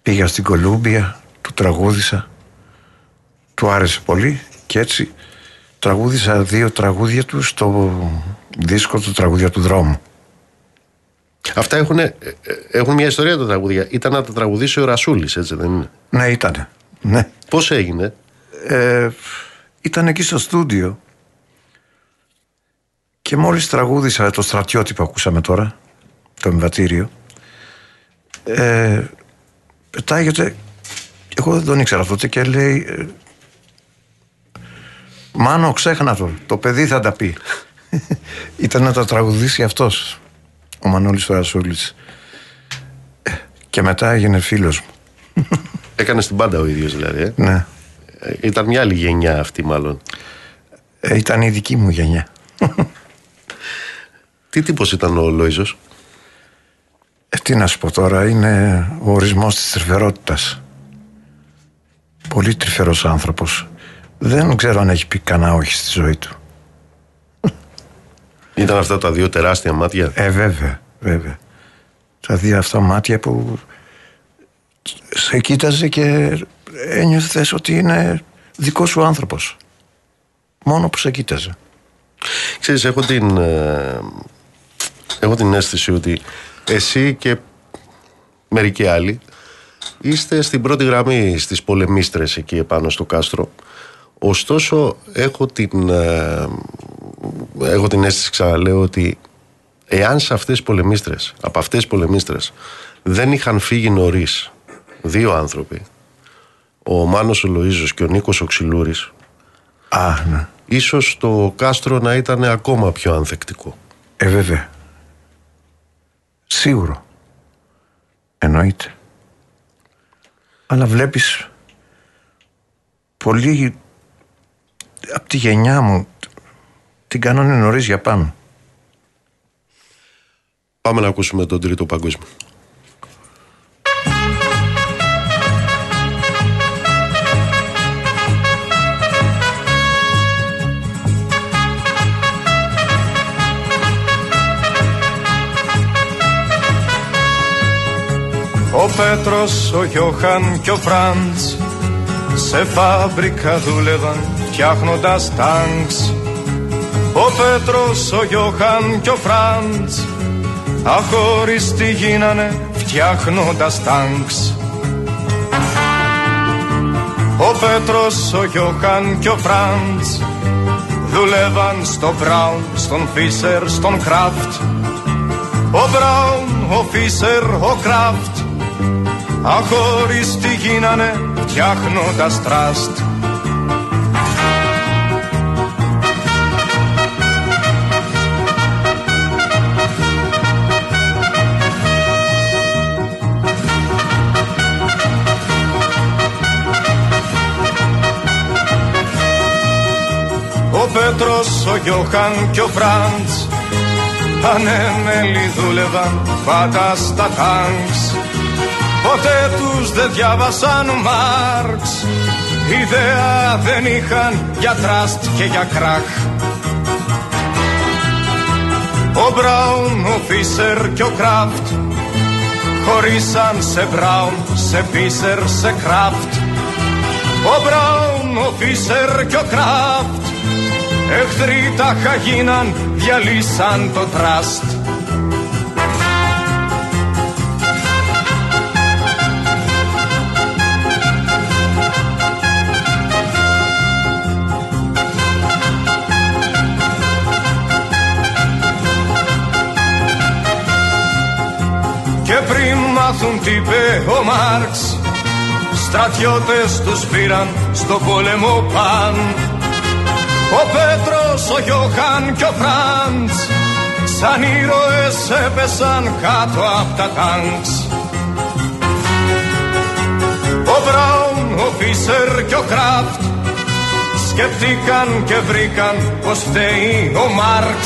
πήγα στην Κολούμπια, του τραγούδισα. Του άρεσε πολύ και έτσι τραγούδισα δύο τραγούδια του στο δίσκο του τραγούδια του δρόμου. Αυτά έχουν, ε, ε, έχουν μια ιστορία τα τραγούδια. Ήταν να τα τραγουδήσει ο Ρασούλης, έτσι δεν είναι; Ναι, ήταν. Ναι. Πώς έγινε, ε, Ήταν εκεί στο στούντιο και μόλις τραγούδισα το στρατιώτη που ακούσαμε τώρα, το εμβατήριο, ε, πετάγεται, εγώ δεν τον ήξερα τότε και λέει ε, Μάνο ξέχνα το, το παιδί θα τα πει. Ήταν να τα τραγουδήσει αυτός ο Μανώλης Φαρασούλης και μετά έγινε φίλος μου. Έκανε την πάντα ο ίδιος δηλαδή ε; ναι. Ε, ήταν μια άλλη γενιά αυτή μάλλον. Ε, ήταν η δική μου γενιά. Τι τύπος ήταν ο Λόιζος ε, Τι να σου πω τώρα είναι ο ορισμός της τρυφερότητας. Πολύ τρυφερός άνθρωπος. Δεν ξέρω αν έχει πει κανένα όχι στη ζωή του ήταν αυτά τα δύο τεράστια μάτια; Ε, βέβαια, βέβαια. Τα δύο αυτά μάτια που σε κοίταζε και ένιωθες ότι είναι δικός σου άνθρωπος. Μόνο που σε κοίταζε. Ξέρεις, έχω την, ε, έχω την αίσθηση ότι εσύ και μερικοί άλλοι είστε στην πρώτη γραμμή στις πολεμίστρες εκεί επάνω στο κάστρο. Ωστόσο, έχω την, ε, έχω την αίσθηση, ξαναλέω, ότι εάν σε αυτές τις πολεμίστρες, από αυτές τις πολεμίστρες, δεν είχαν φύγει νωρίς δύο άνθρωποι, ο Μάνος ο Λοΐζος και ο Νίκος ο Ξυλούρης, Α, ναι. ίσως το κάστρο να ήταν ακόμα πιο ανθεκτικό. Ε, βέβαια. Σίγουρο. Εννοείται. Αλλά βλέπεις πολύ από τη γενιά μου την κάνανε νωρίς για πάνω. Πάμε να ακούσουμε τον τρίτο παγκόσμιο. Ο Πέτρος, ο Γιώχαν και ο Φραντς σε φάμπρικα δούλευαν φτιάχνοντας τάγκς. Ο Πέτρος, ο Γιώχαν και ο Φραντς. Αχώριστοι γίνανε φτιάχνοντας τάγκς. Ο Πέτρος, ο Γιώχαν και ο Φραντς Δουλεύαν στο Μπράουν, στον Φίσερ, στον Κράφτ. Ο Μπράουν, ο Φίσερ, ο Κράφτ. Αχώριστοι γίνανε φτιάχνοντας τραστ Πέτρος, ο Γιώχαν και ο Φραντς. Ανέμελοι δούλευαν πάντα στα τάγκς. Ποτέ τους δεν διάβασαν Μάρξ. Ιδέα δεν είχαν για τραστ και για κράχ. Ο Μπράουν, ο Φίσερ και ο Κράφτ Χωρίσαν σε Μπράουν, σε Φίσερ, σε Κράφτ. Ο Μπράουν, ο Φίσερ και ο Κράφτ Εχθροί τα γίναν, διαλύσαν το τραστ. Και πριν μάθουν τι είπε ο Μάρξ Στρατιώτες τους πήραν στο πόλεμο παν Ο Πέτρος, ο Γιώχαν και ο Φραντς Σαν ήρωες έπεσαν κάτω από τα τάγκς. Ο Μπράουν, ο Φίσερ και ο Κράφτ Σκεφτήκαν και βρήκαν πως φταίει ο Μάρξ.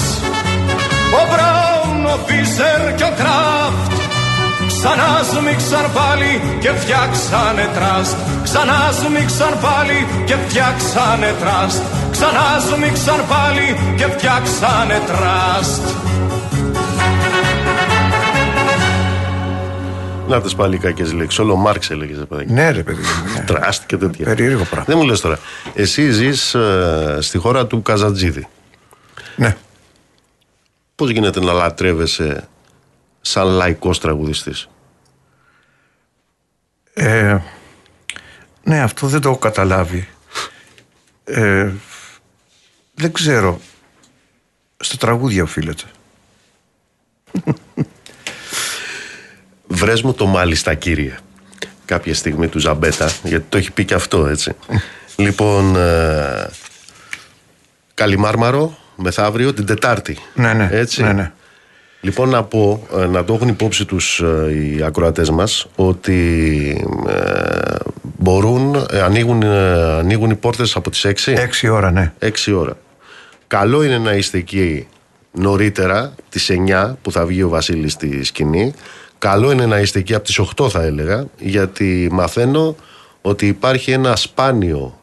Ο Μπράουν, ο Φίσερ και ο Κράφτ Ξανά σμίξαν πάλι και φτιάξανε τραστ. Ξανά σμίξαν πάλι και φτιάξανε τραστ Ξανά σμίξαν πάλι και φτιάξανε τραστ Να τι πάλι κακές λέξεις. Όλο Μάρξ έλεγες, παιδάκι. Ναι, ρε παιδί μου. ναι. Τραστ και τέτοια. Περίεργο πράγμα. Δεν μου λες τώρα. Εσύ ζεις στη χώρα του Καζατζίδη. Ναι. Πώς γίνεται να λατρεύεσαι σαν λαϊκός τραγουδιστής; Ε, ναι, αυτό δεν το έχω καταλάβει. Ε, δεν ξέρω. Στο τραγούδια οφείλεται. Βρες μου το μάλιστα κύριε κάποια στιγμή του Ζαμπέτα γιατί το έχει πει και αυτό έτσι λοιπόν ε, Καλιμάρμαρο μεθαύριο την Τετάρτη Ναι, ναι. έτσι ναι, ναι. Λοιπόν να πω, ε, να το έχουν υπόψη τους ε, οι ακροατές μας ότι ε, μπορούν, ε, ανοίγουν, ε, ανοίγουν οι πόρτες από τις 6 Έξι ώρα, ναι. 6 ώρα. Καλό είναι να είστε εκεί νωρίτερα, τις 9 που θα βγει ο Βασίλης στη σκηνή. Καλό είναι να είστε εκεί από τις 8 θα έλεγα, γιατί μαθαίνω ότι υπάρχει ένα σπάνιο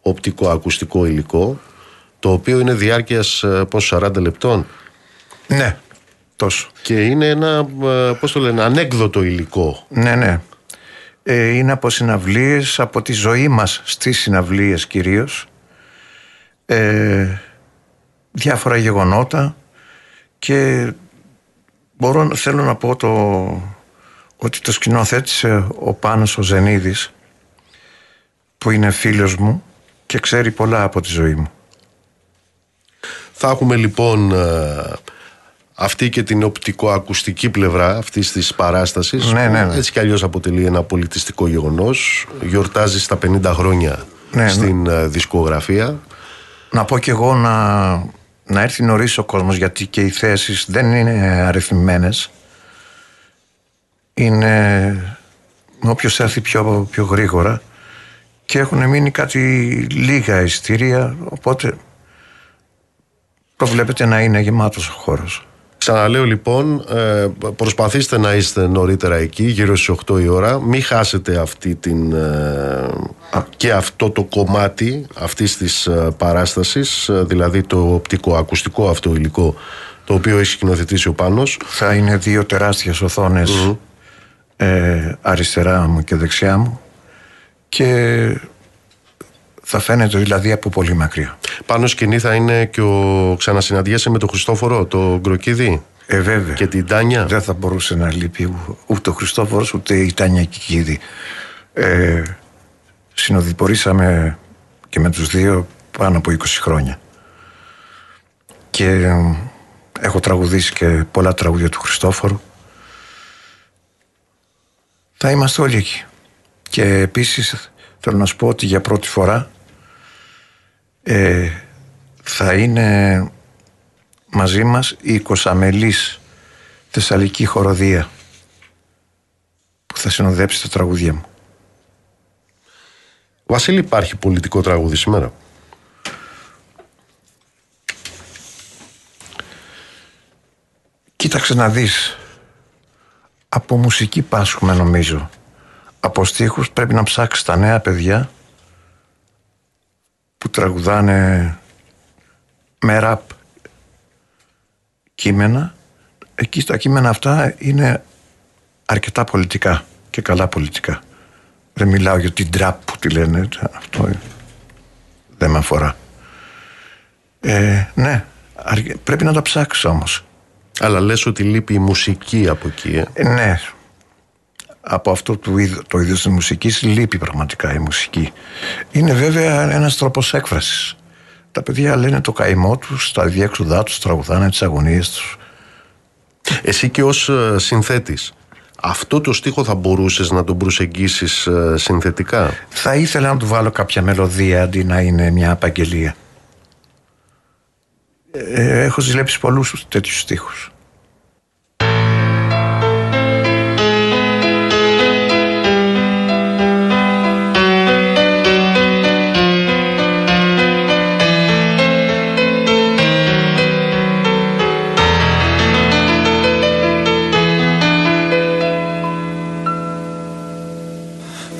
οπτικοακουστικό υλικό, το οποίο είναι διάρκειας ε, πόσο 40 λεπτών Ναι, τόσο. και είναι ένα, ε, πώς το λένε, ανέκδοτο υλικό. Ναι, ναι. Ε, είναι από συναυλίες, από τη ζωή μας στις συναυλίες κυρίως. Ε, διάφορα γεγονότα και μπορώ, θέλω να πω το, ότι το σκηνοθέτησε ο Πάνος ο Ζενίδης που είναι φίλος μου και ξέρει πολλά από τη ζωή μου. Θα έχουμε λοιπόν ε, αυτή και την οπτικοακουστική πλευρά αυτής της παράστασης. Ναι, ναι, ναι. Έτσι κι αλλιώς αποτελεί ένα πολιτιστικό γεγονός. Γιορτάζει στα 50 χρόνια Ναι, στην ε, δισκογραφία. Να πω κι εγώ να, να έρθει νωρίς ο κόσμος γιατί και οι θέσεις δεν είναι αριθμημένες. Είναι όποιος έρθει πιο, πιο γρήγορα και έχουν μείνει κάτι λίγα ειστήρια οπότε προβλέπεται να είναι γεμάτος ο χώρος. Ξαναλέω λοιπόν, ε, προσπαθήστε να είστε νωρίτερα εκεί, γύρω στις 8 η ώρα. Μην χάσετε αυτή την, ε, και αυτό το κομμάτι αυτής της ε, παράστασης, ε, δηλαδή το οπτικοακουστικό αυτό υλικό, το οποίο έχει σκηνοθετήσει ο Πάνος. Θα είναι δύο τεράστιες οθόνες ε, αριστερά μου και δεξιά μου και θα φαίνεται δηλαδή από πολύ μακριά. Πάνω σκηνή θα είναι και ο ξανασυναντιέσαι με τον Χριστόφορο, το Γκροκίδη. Ε, βέβαια. Και την Τάνια. Δεν θα μπορούσε να λείπει ούτε ο Χριστόφορος ούτε η Τάνια Κικίδη. Ε, συνοδοιπορήσαμε και με τους δύο πάνω από 20 χρόνια. Και ε, έχω τραγουδήσει και πολλά τραγούδια του Χριστόφορου. Θα είμαστε όλοι εκεί. Και επίσης θέλω να σου πω ότι για πρώτη φορά ε, θα είναι μαζί μας η Κοσαμελής Θεσσαλική Χοροδία που θα συνοδέψει τα τραγούδια μου. Βασίλη, υπάρχει πολιτικό τραγούδι σήμερα; Κοίταξε να δεις. Από μουσική πάσχουμε νομίζω. Από στίχους πρέπει να ψάξεις τα νέα παιδιά που τραγουδάνε με ραπ κείμενα. Εκεί στα κείμενα αυτά είναι αρκετά πολιτικά και καλά πολιτικά. Δεν μιλάω για την τραπ που τη λένε. Αυτό δεν με αφορά. Ε, ναι, πρέπει να τα ψάξω όμως. Αλλά λες ότι λείπει η μουσική από εκεί, ε. ε ναι. Από αυτό το, είδο, το είδος της μουσικής λείπει πραγματικά η μουσική. Είναι βέβαια ένας τρόπος έκφρασης. Τα παιδιά λένε το καημό τους, τα διέξοδά τους, τραγουδάνε τις αγωνίες τους. Εσύ και ως ε, συνθέτης, αυτό το στίχο θα μπορούσες να τον προσεγγίσεις ε, συνθετικά; Θα ήθελα να του βάλω κάποια μελωδία αντί να είναι μια απαγγελία. Ε, έχω ζηλέψει πολλούς τέτοιους στίχους.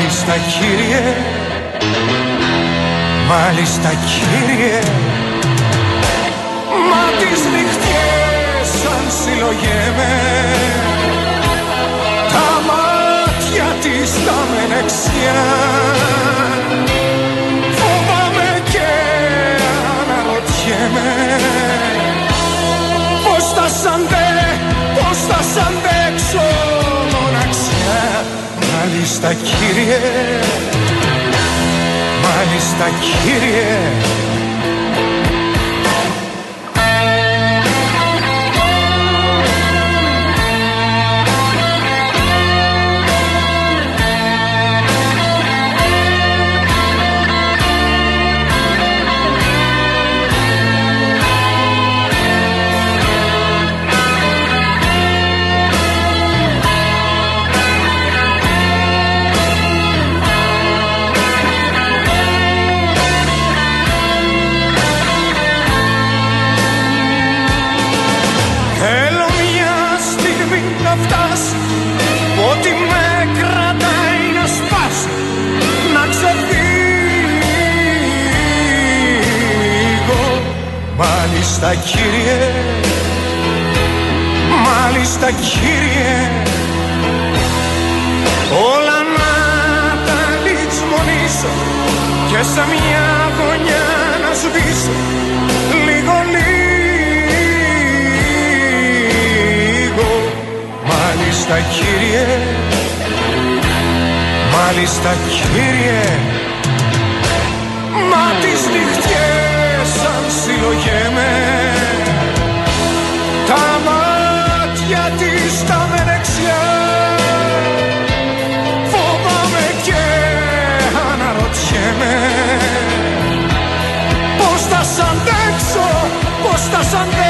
Μάλιστα κύριε. Μάλιστα κύριε. Μα τις νυχτιές σαν συλλογέμαι. Τα μάτια της τα μενεξιά. Φοβάμαι και αναρωτιέμαι. Πώς θα σ' Μάλιστα κύριε. Μάλιστα κύριε Μάλιστα κύριε. Μάλιστα κύριε. Όλα να τα λιτσμονήσω Και σε μια γωνιά να σβήσω Λίγο λίγο. Μάλιστα κύριε. Μάλιστα κύριε. Μα τις νυχτιές σαν συλλογέμαι Sunday.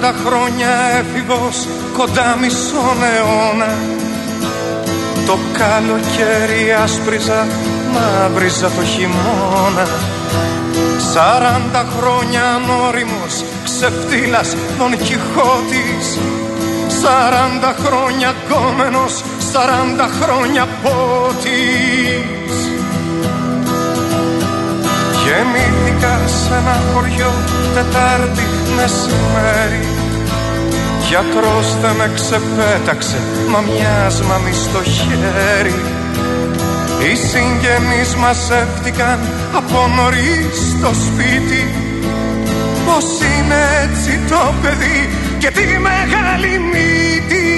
Σαράντα χρόνια έφηβος κοντά μισόν αιώνα. Το καλοκαίρι άσπριζα, μαύριζα το χειμώνα. Σαράντα χρόνια ανώριμος, ξεφτύλας Δον Κιχώτης. Σαράντα χρόνια κόμενος, σαράντα χρόνια πότης. Γεννήθηκα σε ένα χωριό Τετάρτη μεσημέρι Γιατρός δεν με ξεπέταξε Μα μιας μαμί στο χέρι. Οι συγγενείς μαζεύτηκαν Από νωρίς στο σπίτι. Πως είναι έτσι το παιδί Και τη μεγάλη μύτη.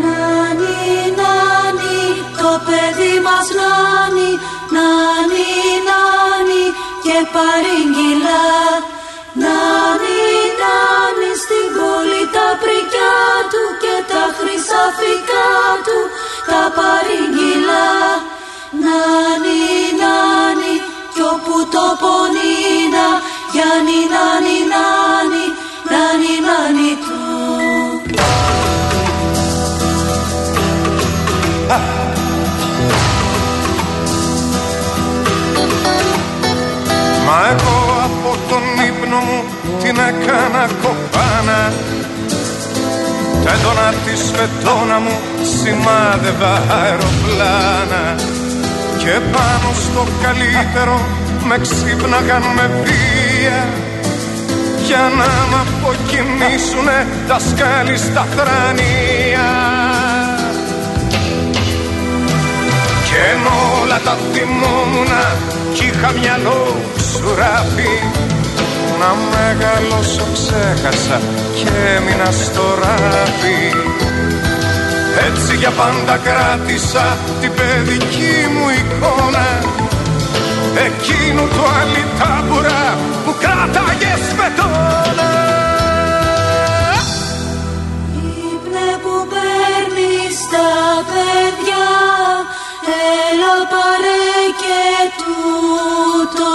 Νάνι, νάνι, το παιδί μας νάνι. Νάνι, νάνι και παρήγγυλα Νάνι, νάνι στην πόλη τα πρικιά του Και τα χρυσαφικά του τα παρήγγυλα. Νάνι, νάνι κι όπου το πονίνα Γιάννη, νάνι, νάνι, νάνι, νάνι του Μα εγώ από τον ύπνο μου την έκανα κοπάνα. Τα έντονα της φετόνα μου σημάδευα αεροπλάνα. Και πάνω στο καλύτερο με ξύπναγαν με βία. Για να μ' αποκοιμήσουνε τα σκάλι στα θρανία. Κι ενώ όλα τα θυμόμουνα κι είχα μυαλό σουράφι Να μεγαλώσω ξέχασα και έμεινα στο ράφι Έτσι για πάντα κράτησα την παιδική μου εικόνα. Εκείνου του αλυτάμπουρα που κράταγες σπετώνα Ύπνε που παίρνεις τα παιδιά Έλα πάρε και τούτο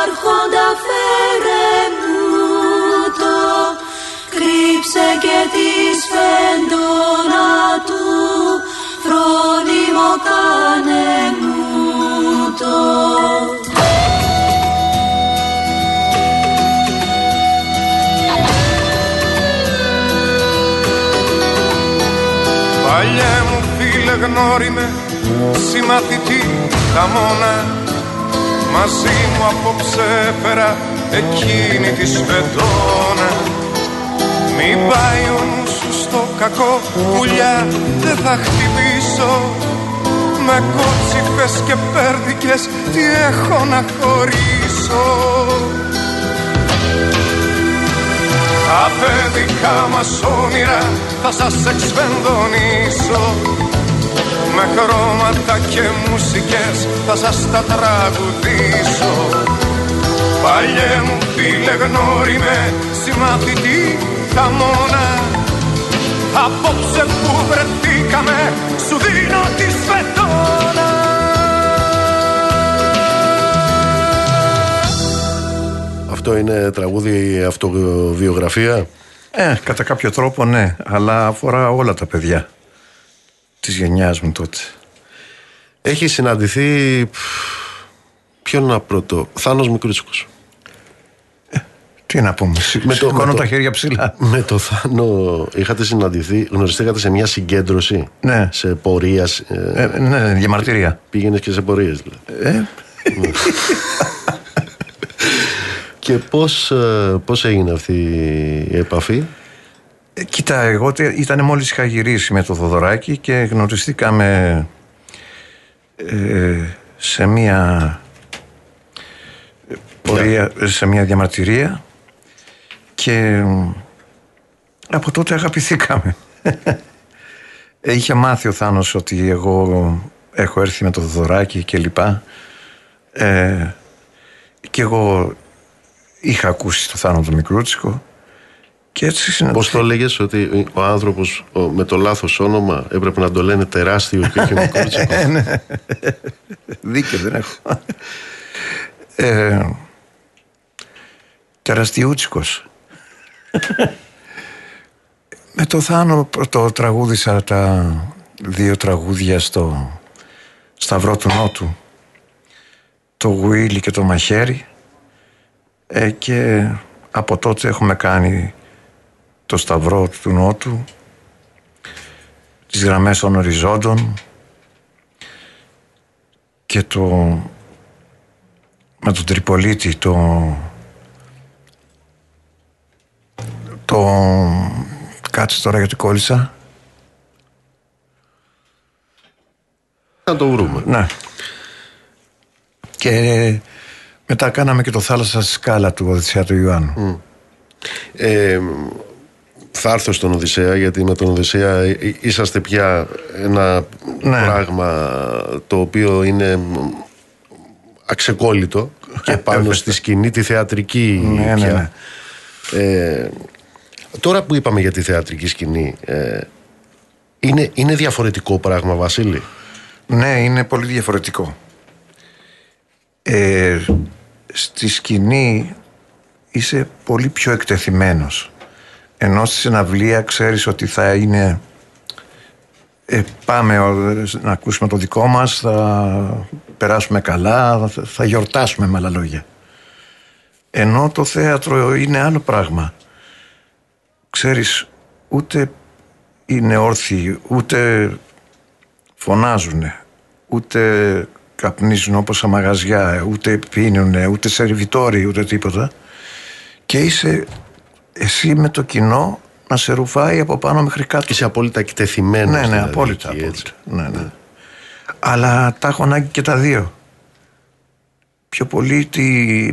Άρχοντα φέρε μου το. Κρύψε και τη σφεντόνα του. Φρόνιμο κάνε μου το. Παλιέ μου φίλε γνώριμε συμμαθητή χαμόνα Μαζί μου απόψε έφερα εκείνη τη σφεντόνα Μην πάει ο νους σου στο κακό πουλιά δεν θα χτυπήσω. Με κότσιφες και πέρδικες τι έχω να χωρίσω. Τα παιδικά μας όνειρα θα σας εξφενδονήσω Με χρώματα και μουσικές θα σας τα τραγουδήσω. Παλιέ μου φίλε γνώριμε συμμαθητή χαμόνα Απόψε που βρεθήκαμε σου δίνω τη σφετόνα Αυτό είναι τραγούδι αυτοβιογραφία; Ε, κατά κάποιο τρόπο ναι, αλλά αφορά όλα τα παιδιά της γενιάς μου τότε. Έχει συναντηθεί. Ποιον να πρώτο. Θάνος Μικρούτσικος. Τι να πούμε, σι- Με το- σηκώνω με το- τα χέρια ψηλά. Με το Θάνο είχατε συναντηθεί, γνωριστήκατε σε μια συγκέντρωση. Ναι. Σε πορείας. Ε, Ε, ναι, διαμαρτυρία. Πήγαινες και σε πορείες δηλαδή. Ε, Και πώς, ε, πώς έγινε αυτή η επαφή; Ε, Κοίτα, εγώ τε- ήταν μόλις είχα γυρίσει με το Θοδωράκι και γνωριστήκαμε ε, σε μία ε, πορεία, σε μία διαμαρτυρία και ε, από τότε αγαπηθήκαμε. Ε, Είχε μάθει ο Θάνος ότι εγώ έχω έρθει με το Θοδωράκι και λοιπά. Ε, και εγώ είχα ακούσει το Θάνο το Μικρούτσικο Και έτσι Πώς το έλεγε ότι ο άνθρωπος με το λάθος όνομα έπρεπε να το λένε τεράστιο και όχι μικρότσικο. Ε, ναι. Δίκιο δεν έχω. Ε, τεραστιούτσικος. Με το Θάνο το τραγούδισα τα δύο τραγούδια στο Σταυρό του Νότου το Γουίλι και το Μαχαίρι ε, και από τότε έχουμε κάνει το Σταυρό του Νότου τις γραμμές των οριζόντων και το με τον Τριπολίτη το το κάτσε τώρα γιατί κόλλησα. Θα το βρούμε. ναι. Και μετά κάναμε και το θάλασσα στη σκάλα του Οδυσσέα του Ιωάννου. Ε, θα έρθω στον Οδυσσέα γιατί με τον Οδυσσέα εί- εί- είσαστε πια ένα Ναι. πράγμα το οποίο είναι μ, αξεκόλλητο και πάνω στη σκηνή τη θεατρική Ναι, ναι, πια. ναι. Ε, τώρα που είπαμε για τη θεατρική σκηνή ε, είναι, είναι διαφορετικό πράγμα Βασίλη; Ναι, είναι πολύ διαφορετικό. Ε, στη σκηνή είσαι πολύ πιο εκτεθειμένος. Ενώ στη συναυλία ξέρεις ότι θα είναι... Ε, πάμε ο- να ακούσουμε το δικό μας, θα περάσουμε καλά, θα, θα γιορτάσουμε με άλλα λόγια. Ενώ το θέατρο είναι άλλο πράγμα. Ξέρεις, ούτε είναι όρθιοι, ούτε φωνάζουν, ούτε καπνίζουν όπως στα μαγαζιά, ούτε πίνουν, ούτε σερβιτόροι, ούτε τίποτα. Και είσαι εσύ με το κοινό να σε ρουφάει από πάνω μέχρι κάτω. είσαι απόλυτα εκτεθειμένος Ναι, ναι, δηλαδή, απόλυτα. εκεί, έτσι. απόλυτα. Ναι, ναι. Αλλά τα έχω ανάγκη και τα δύο. Πιο πολύ τη,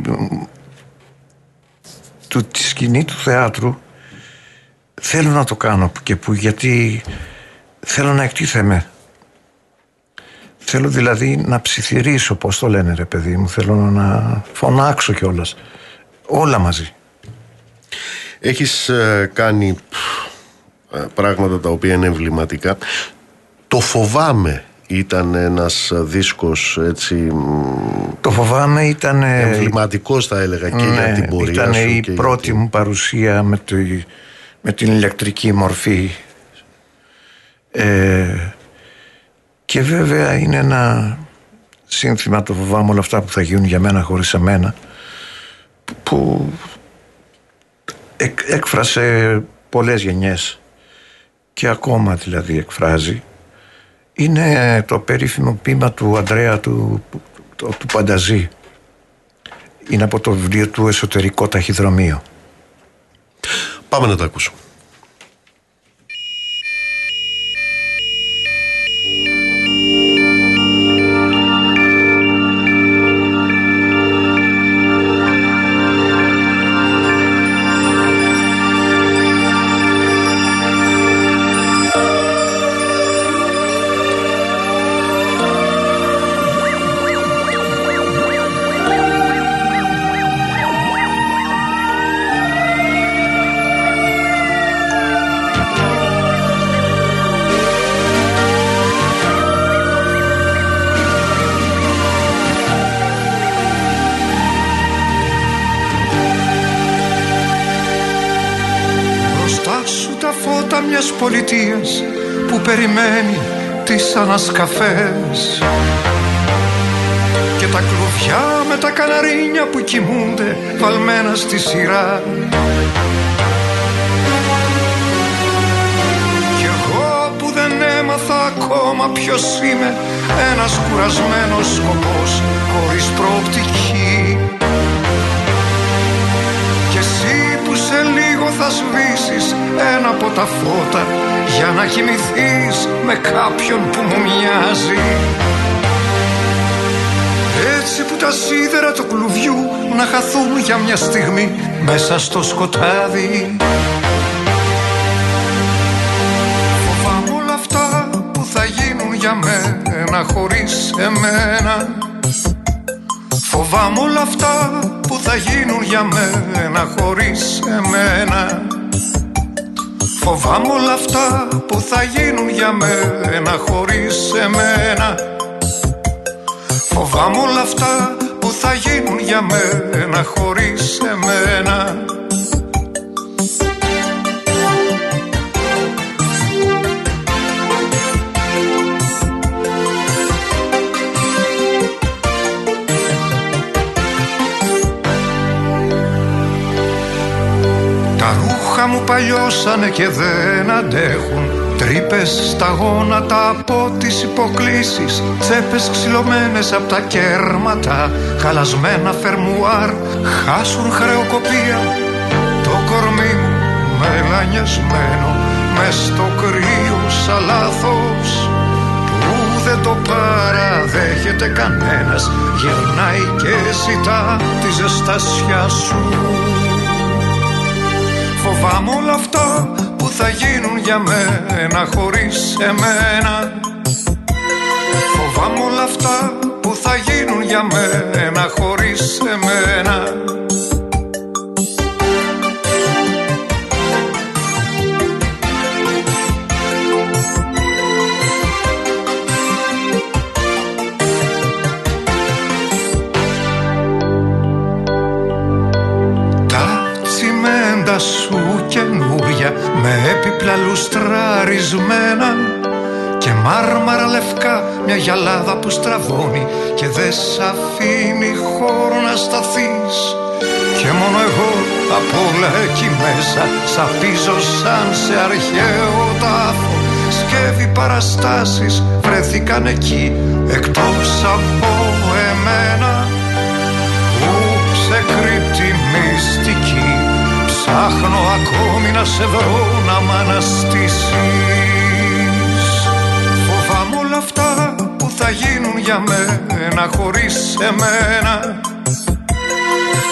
του, τη σκηνή του θεάτρου θέλω να το κάνω που και που γιατί θέλω να εκτίθεμαι. Θέλω δηλαδή να ψιθυρίσω, πώς το λένε ρε παιδί μου, θέλω να φωνάξω κιόλας. Όλα μαζί. Έχεις ε, κάνει ε, πράγματα τα οποία είναι εμβληματικά. Το φοβάμαι ήταν ένας ε, δίσκος έτσι μ, Το φοβάμαι ήταν... ε, εμβληματικός θα έλεγα και για την πορεία ήταν σου. Ναι, η και για πρώτη την- μου παρουσία με, το, με την ηλεκτρική μορφή ε, και βέβαια είναι ένα σύνθημα το φοβάμαι όλα αυτά που θα γίνουν για μένα χωρίς εμένα που εκ, έκφρασε πολλές γενιές και ακόμα δηλαδή εκφράζει είναι το περίφημο ποίημα του Αντρέα του, του, του Πανταζή είναι από το βιβλίο του Εσωτερικό Ταχυδρομείο. Πάμε να το ακούσουμε. Τις ανασκαφές και τα κλουβιά με τα καναρίνια που κοιμούνται βαλμένα στη σειρά. Κι εγώ που δεν έμαθα ακόμα ποιος είμαι ένας κουρασμένος σκοπός χωρίς προοπτική. Και εσύ που σε λίγο θα σβήσεις ένα από τα φώτα για να κοιμηθείς με κάποιον που μου σίδερα του κλουβιού να χαθούν για μια στιγμή μέσα στο σκοτάδι. Φοβάμαι όλα αυτά που θα γίνουν για μένα χωρίς εμένα. Φοβάμαι όλα αυτά που θα γίνουν για μένα χωρίς εμένα. Φοβάμαι όλα αυτά που θα γίνουν για μένα χωρίς εμένα. Φοβάμαι όλα αυτά που θα γίνουν για μένα χωρίς εμένα. Μου παλιώσανε και δεν αντέχουν Τρύπες στα γόνατα από τις υποκλήσεις Τσέπες ξυλωμένες από τα κέρματα Χαλασμένα φερμουάρ χάσουν χρεοκοπία. Το κορμί μου μελανιασμένο Μες στο κρύο σαν λάθος Που δεν το παραδέχεται κανένας. Γυρνάει και ζητά τη ζεστασιά σου. Φοβάμαι όλα αυτά που θα γίνουν για μένα χωρίς εμένα. Φοβάμαι όλα αυτά που θα γίνουν για μένα χωρίς εμένα λουστραρισμένα και μάρμαρα λευκά μια γυαλάδα που στραβώνει και δεν σ' αφήνει χώρο να σταθείς. Και μόνο εγώ απ' όλα εκεί μέσα σαπίζω σαν σε αρχαίο τάφο. Σκεύη παραστάσεις βρέθηκαν εκεί εκτός από εμένα. Που σε κρύπτει μυστική Ψάχνω ακόμη να σε βρω να μ' αναστήσεις. Φοβάμαι όλα αυτά που θα γίνουν για μένα χωρίς εμένα.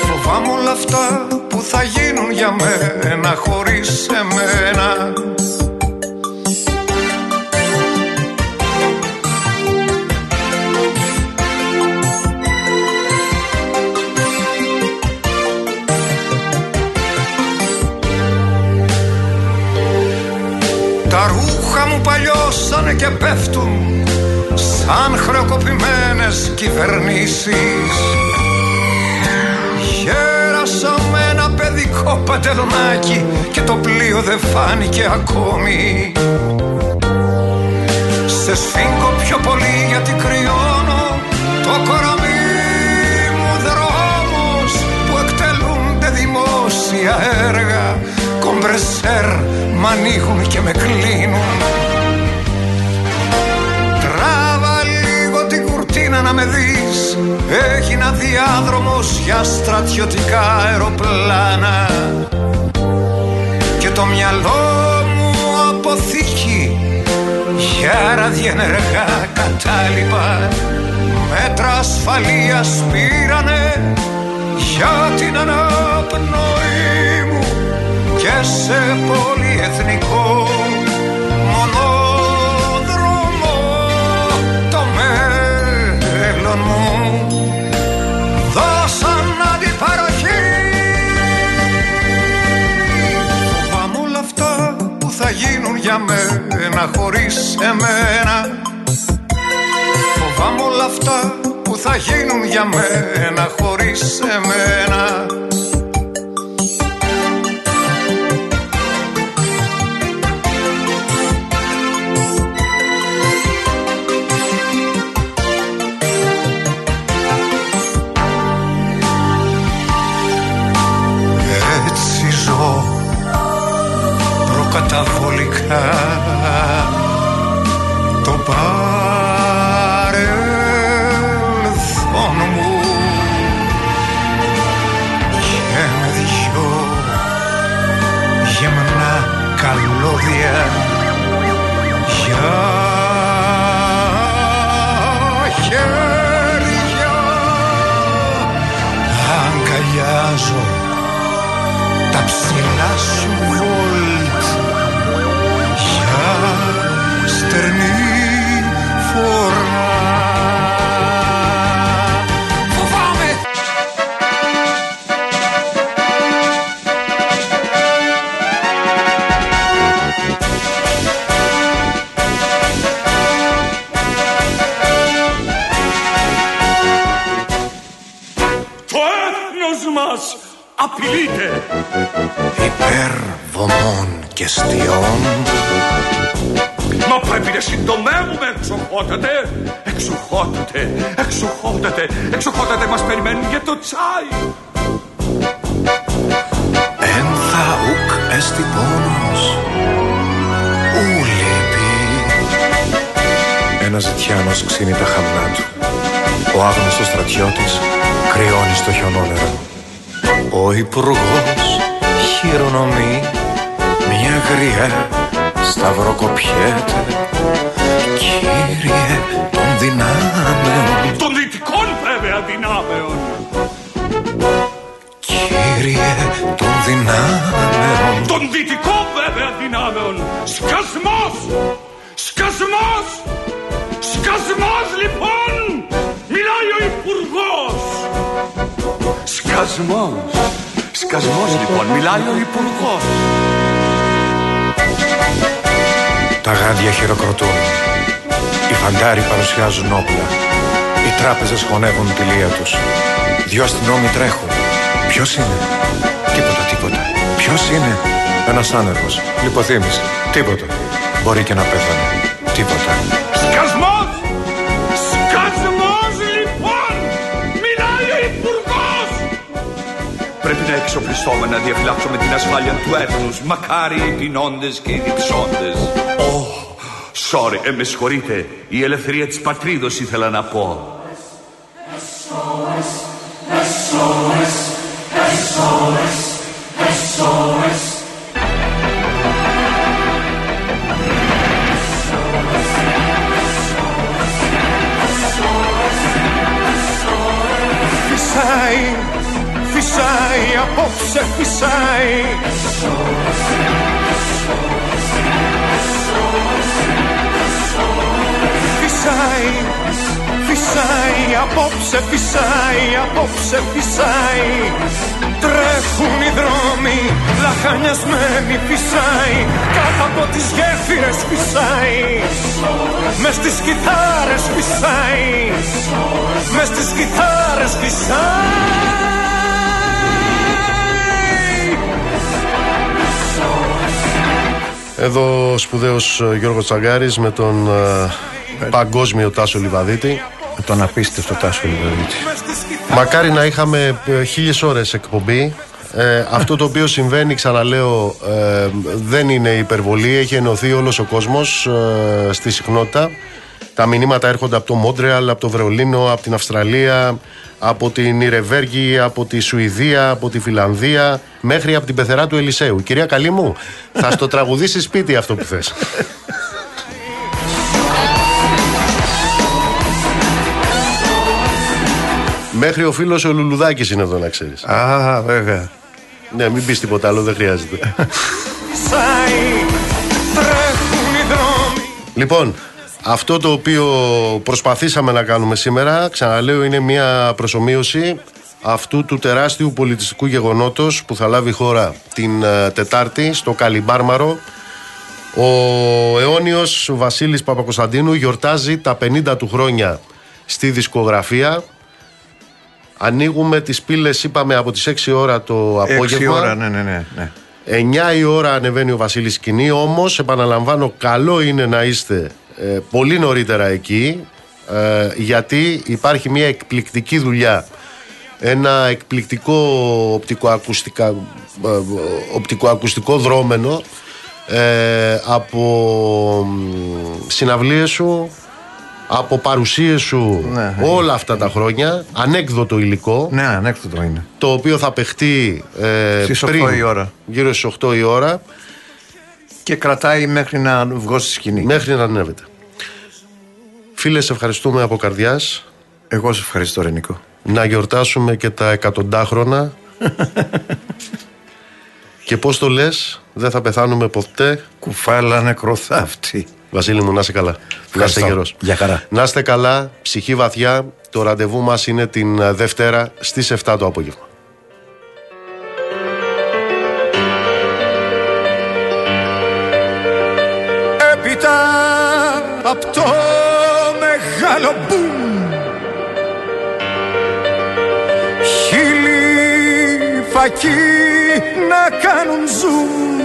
Φοβάμαι όλα αυτά που θα γίνουν για μένα χωρίς εμένα και πέφτουν σαν χρεοκοπημένες κυβερνήσεις. Γέρασα με ένα παιδικό παντελονάκι και το πλοίο δεν φάνηκε ακόμη. Σε σφίγγω πιο πολύ γιατί κρυώνω το κοραμί μου δρόμος που εκτελούνται δημόσια έργα. Κομπρεσέρ μ' ανοίγουν και με κλείνουν να με δεις. Έγινα διάδρομος για στρατιωτικά αεροπλάνα. Και το μυαλό μου αποθήκη για ραδιενεργά κατάλοιπα. Μέτρα ασφαλείας πήρανε για την αναπνοή μου Και σε πολυεθνικό για μένα χωρίς εμένα. Φοβάμαι όλα αυτά που θα γίνουν για μένα χωρίς εμένα μεταβολικά το παρελθόν μου. Και με δυο γεμνά καλώδια για χέρια. Αγκαλιάζω τα ψηλά σου φιλείτε. Υπέρ βωμών και στιών. Μα πρέπει να συντομεύουμε, εξοχότατε, εξοχότατε, εξοχότατε, εξοχότατε, μας περιμένουν για το τσάι. Εν θα ουκ έστι πόνος Ου λείπει. Ένας ζητιάνος ξύνει τα χαμνά του. Ο άγνωστος στρατιώτης κρυώνει στο χιονόνερο Ο υπουργός χειρονομεί Μια γριά σταυροκοπιέται Κύριε των δυνάμεων Των δυτικών βέβαια δυνάμεων. Κύριε των δυνάμεων Των δυτικών βέβαια δυνάμεων. Σκασμός! Σκασμός! Σκασμός λοιπόν! Σκασμός! Σκασμός λοιπόν, μιλάει ο υπουργός. Τα γάντια χειροκροτούν. Οι φαντάροι παρουσιάζουν όπλα. Οι τράπεζες χωνεύουν τη λία τους. Δυο αστυνόμοι τρέχουν. Ποιος είναι; Τίποτα, τίποτα. Ποιος είναι; Ένας άνεργος. Λιποθύμησε. Τίποτα. Μπορεί και να πέθανε. Τίποτα. Πρέπει να εξοπλιστούμε να διαφυλάξουμε την ασφάλεια του έθνους. Μακάρι οι πεινώντες και οι διψώντες. Oh, sorry, ε, με συγχωρείτε. Η ελευθερία της πατρίδος ήθελα να πω. Εδώ ο σπουδαίος ε, Γιώργος Τσαγκάρης με τον ε, παγκόσμιο Τάσο Λιβαδίτη. Με τον απίστευτο Τάσο Λιβαδίτη. Μακάρι να είχαμε ε, χίλιες ώρες εκπομπή. Ε, αυτό το οποίο συμβαίνει, ξαναλέω, ε, δεν είναι υπερβολή. Έχει ενωθεί όλος ο κόσμος ε, στη συχνότητα. Τα μηνύματα έρχονται από το Μόντρεαλ, από το Βερολίνο, από την Αυστραλία, από την Ιρεβέργη, από τη Σουηδία, από τη Φιλανδία, μέχρι από την πεθερά του Ελισέου. Κυρία Καλή μου, θα στο τραγουδήσει σπίτι αυτό που θες. Μέχρι ο φίλος ο Λουλουδάκης είναι εδώ να ξέρεις. Α, βέβαια. Ναι, μην πεις τίποτα άλλο, δεν χρειάζεται. φυσάει Τρέχουν οι δρόμοι Λοιπόν, αυτό το οποίο προσπαθήσαμε να κάνουμε σήμερα, ξαναλέω, είναι μια προσωμείωση αυτού του τεράστιου πολιτιστικού γεγονότος που θα λάβει η χώρα την ε, Τετάρτη στο Καλιμπάρμαρο. Ο αιώνιος Βασίλης Παπακοσταντίνου γιορτάζει τα 50 του χρόνια στη δισκογραφία. Ανοίγουμε τις πύλες, είπαμε, από τις 6 ώρα το Έξι απόγευμα. ώρα, ναι, ναι, ναι. ναι. 9 η ώρα ανεβαίνει ο Βασίλης σκηνή, όμως επαναλαμβάνω καλό είναι να είστε ε, πολύ νωρίτερα εκεί ε, γιατί υπάρχει μια εκπληκτική δουλειά. Ένα εκπληκτικό οπτικοακουστικά, ε, οπτικοακουστικό δρόμενο ε, από μ, συναυλίες σου από παρουσίες σου Ναι, όλα αυτά τα χρόνια. Ανέκδοτο υλικό. Ναι, ανέκδοτο είναι. το οποίο θα παιχτεί ε, Στις οκτώ πριν, η ώρα. γύρω στις 8 η ώρα Και κρατάει μέχρι να βγω στη σκηνή. μέχρι να ανέβεται. Φίλε, σε ευχαριστούμε από καρδιάς Εγώ σε ευχαριστώ, Ρενικό. να γιορτάσουμε και τα εκατοντάχρονα και πώς το λες, δεν θα πεθάνουμε ποτέ. Κουφάλα νεκροθάφτη. Βασίλη μου, να είσαι καλά. Να είστε Ευχαριστώ. γερός. Γεια χαρά. Να είστε καλά, ψυχή βαθιά. Το ραντεβού μας είναι την ε, Δευτέρα στις 7 το απόγευμα. Από το μεγάλο μπουμ Χίλιοι φυλακή να κάνουν ζουμ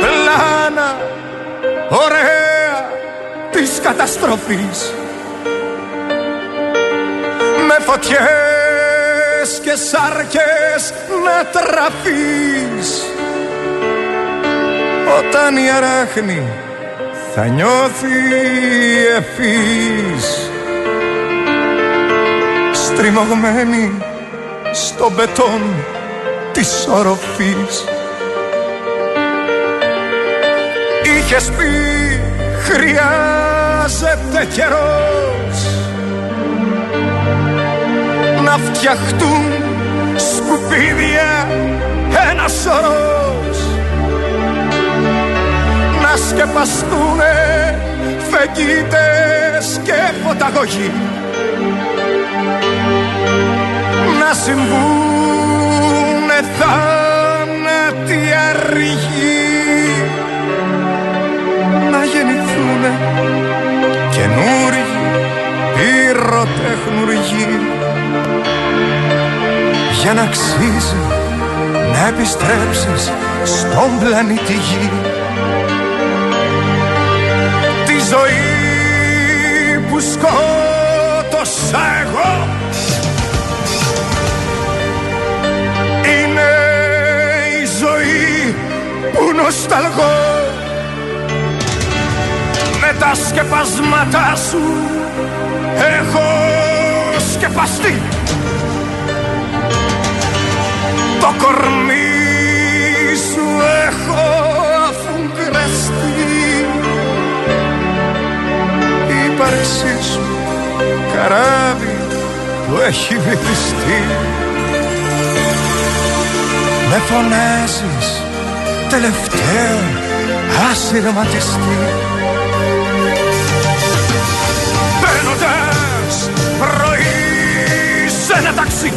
Πλάνα ωραία της καταστροφής. Με φωτιές και σάρκες να τραφείς όταν η αράχνη θα νιώθει ευφύς στριμωγμένη στο μπετόν της οροφής. Είχες πει χρειάζεται καιρός να φτιαχτούν σκουπίδια ένα σωρός να σκεπαστούνε φεγγίτες και φωταγωγοί. Να συμβούνε θάνατοι αργοί. Να γεννηθούνε καινούριοι πυροτεχνουργοί. Για να αξίζει να επιστρέψεις στον πλανήτη Γη. τη ζωή που σκότωσα εγώ. Είναι η ζωή που νοσταλγώ. Με τα σκεπασμάτα σου έχω σκεπαστεί. Το κορμί σου έχω αφουγκραστεί. η ύπαρξής σου καράβι που έχει βυθιστεί. Με φωνάζεις τελευταίο ασυρματιστή Μπαίνοντας πρωί σε ένα ταξί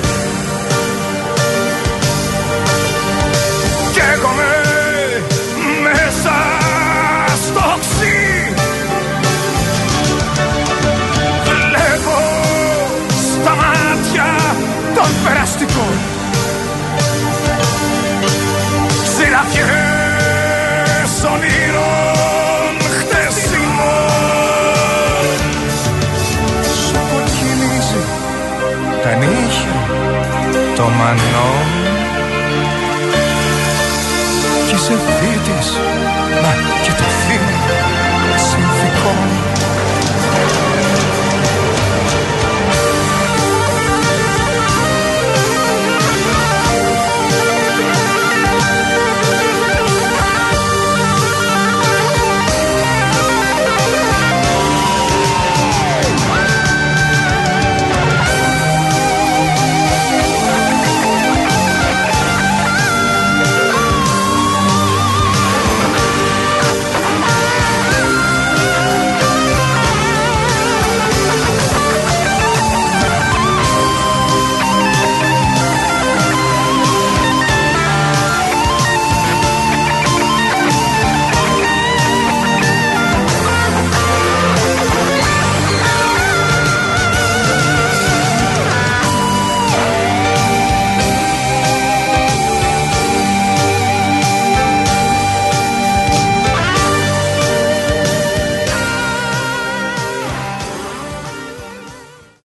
μανό. Κι είσαι φίτης, μα και το θύμα συνθηκών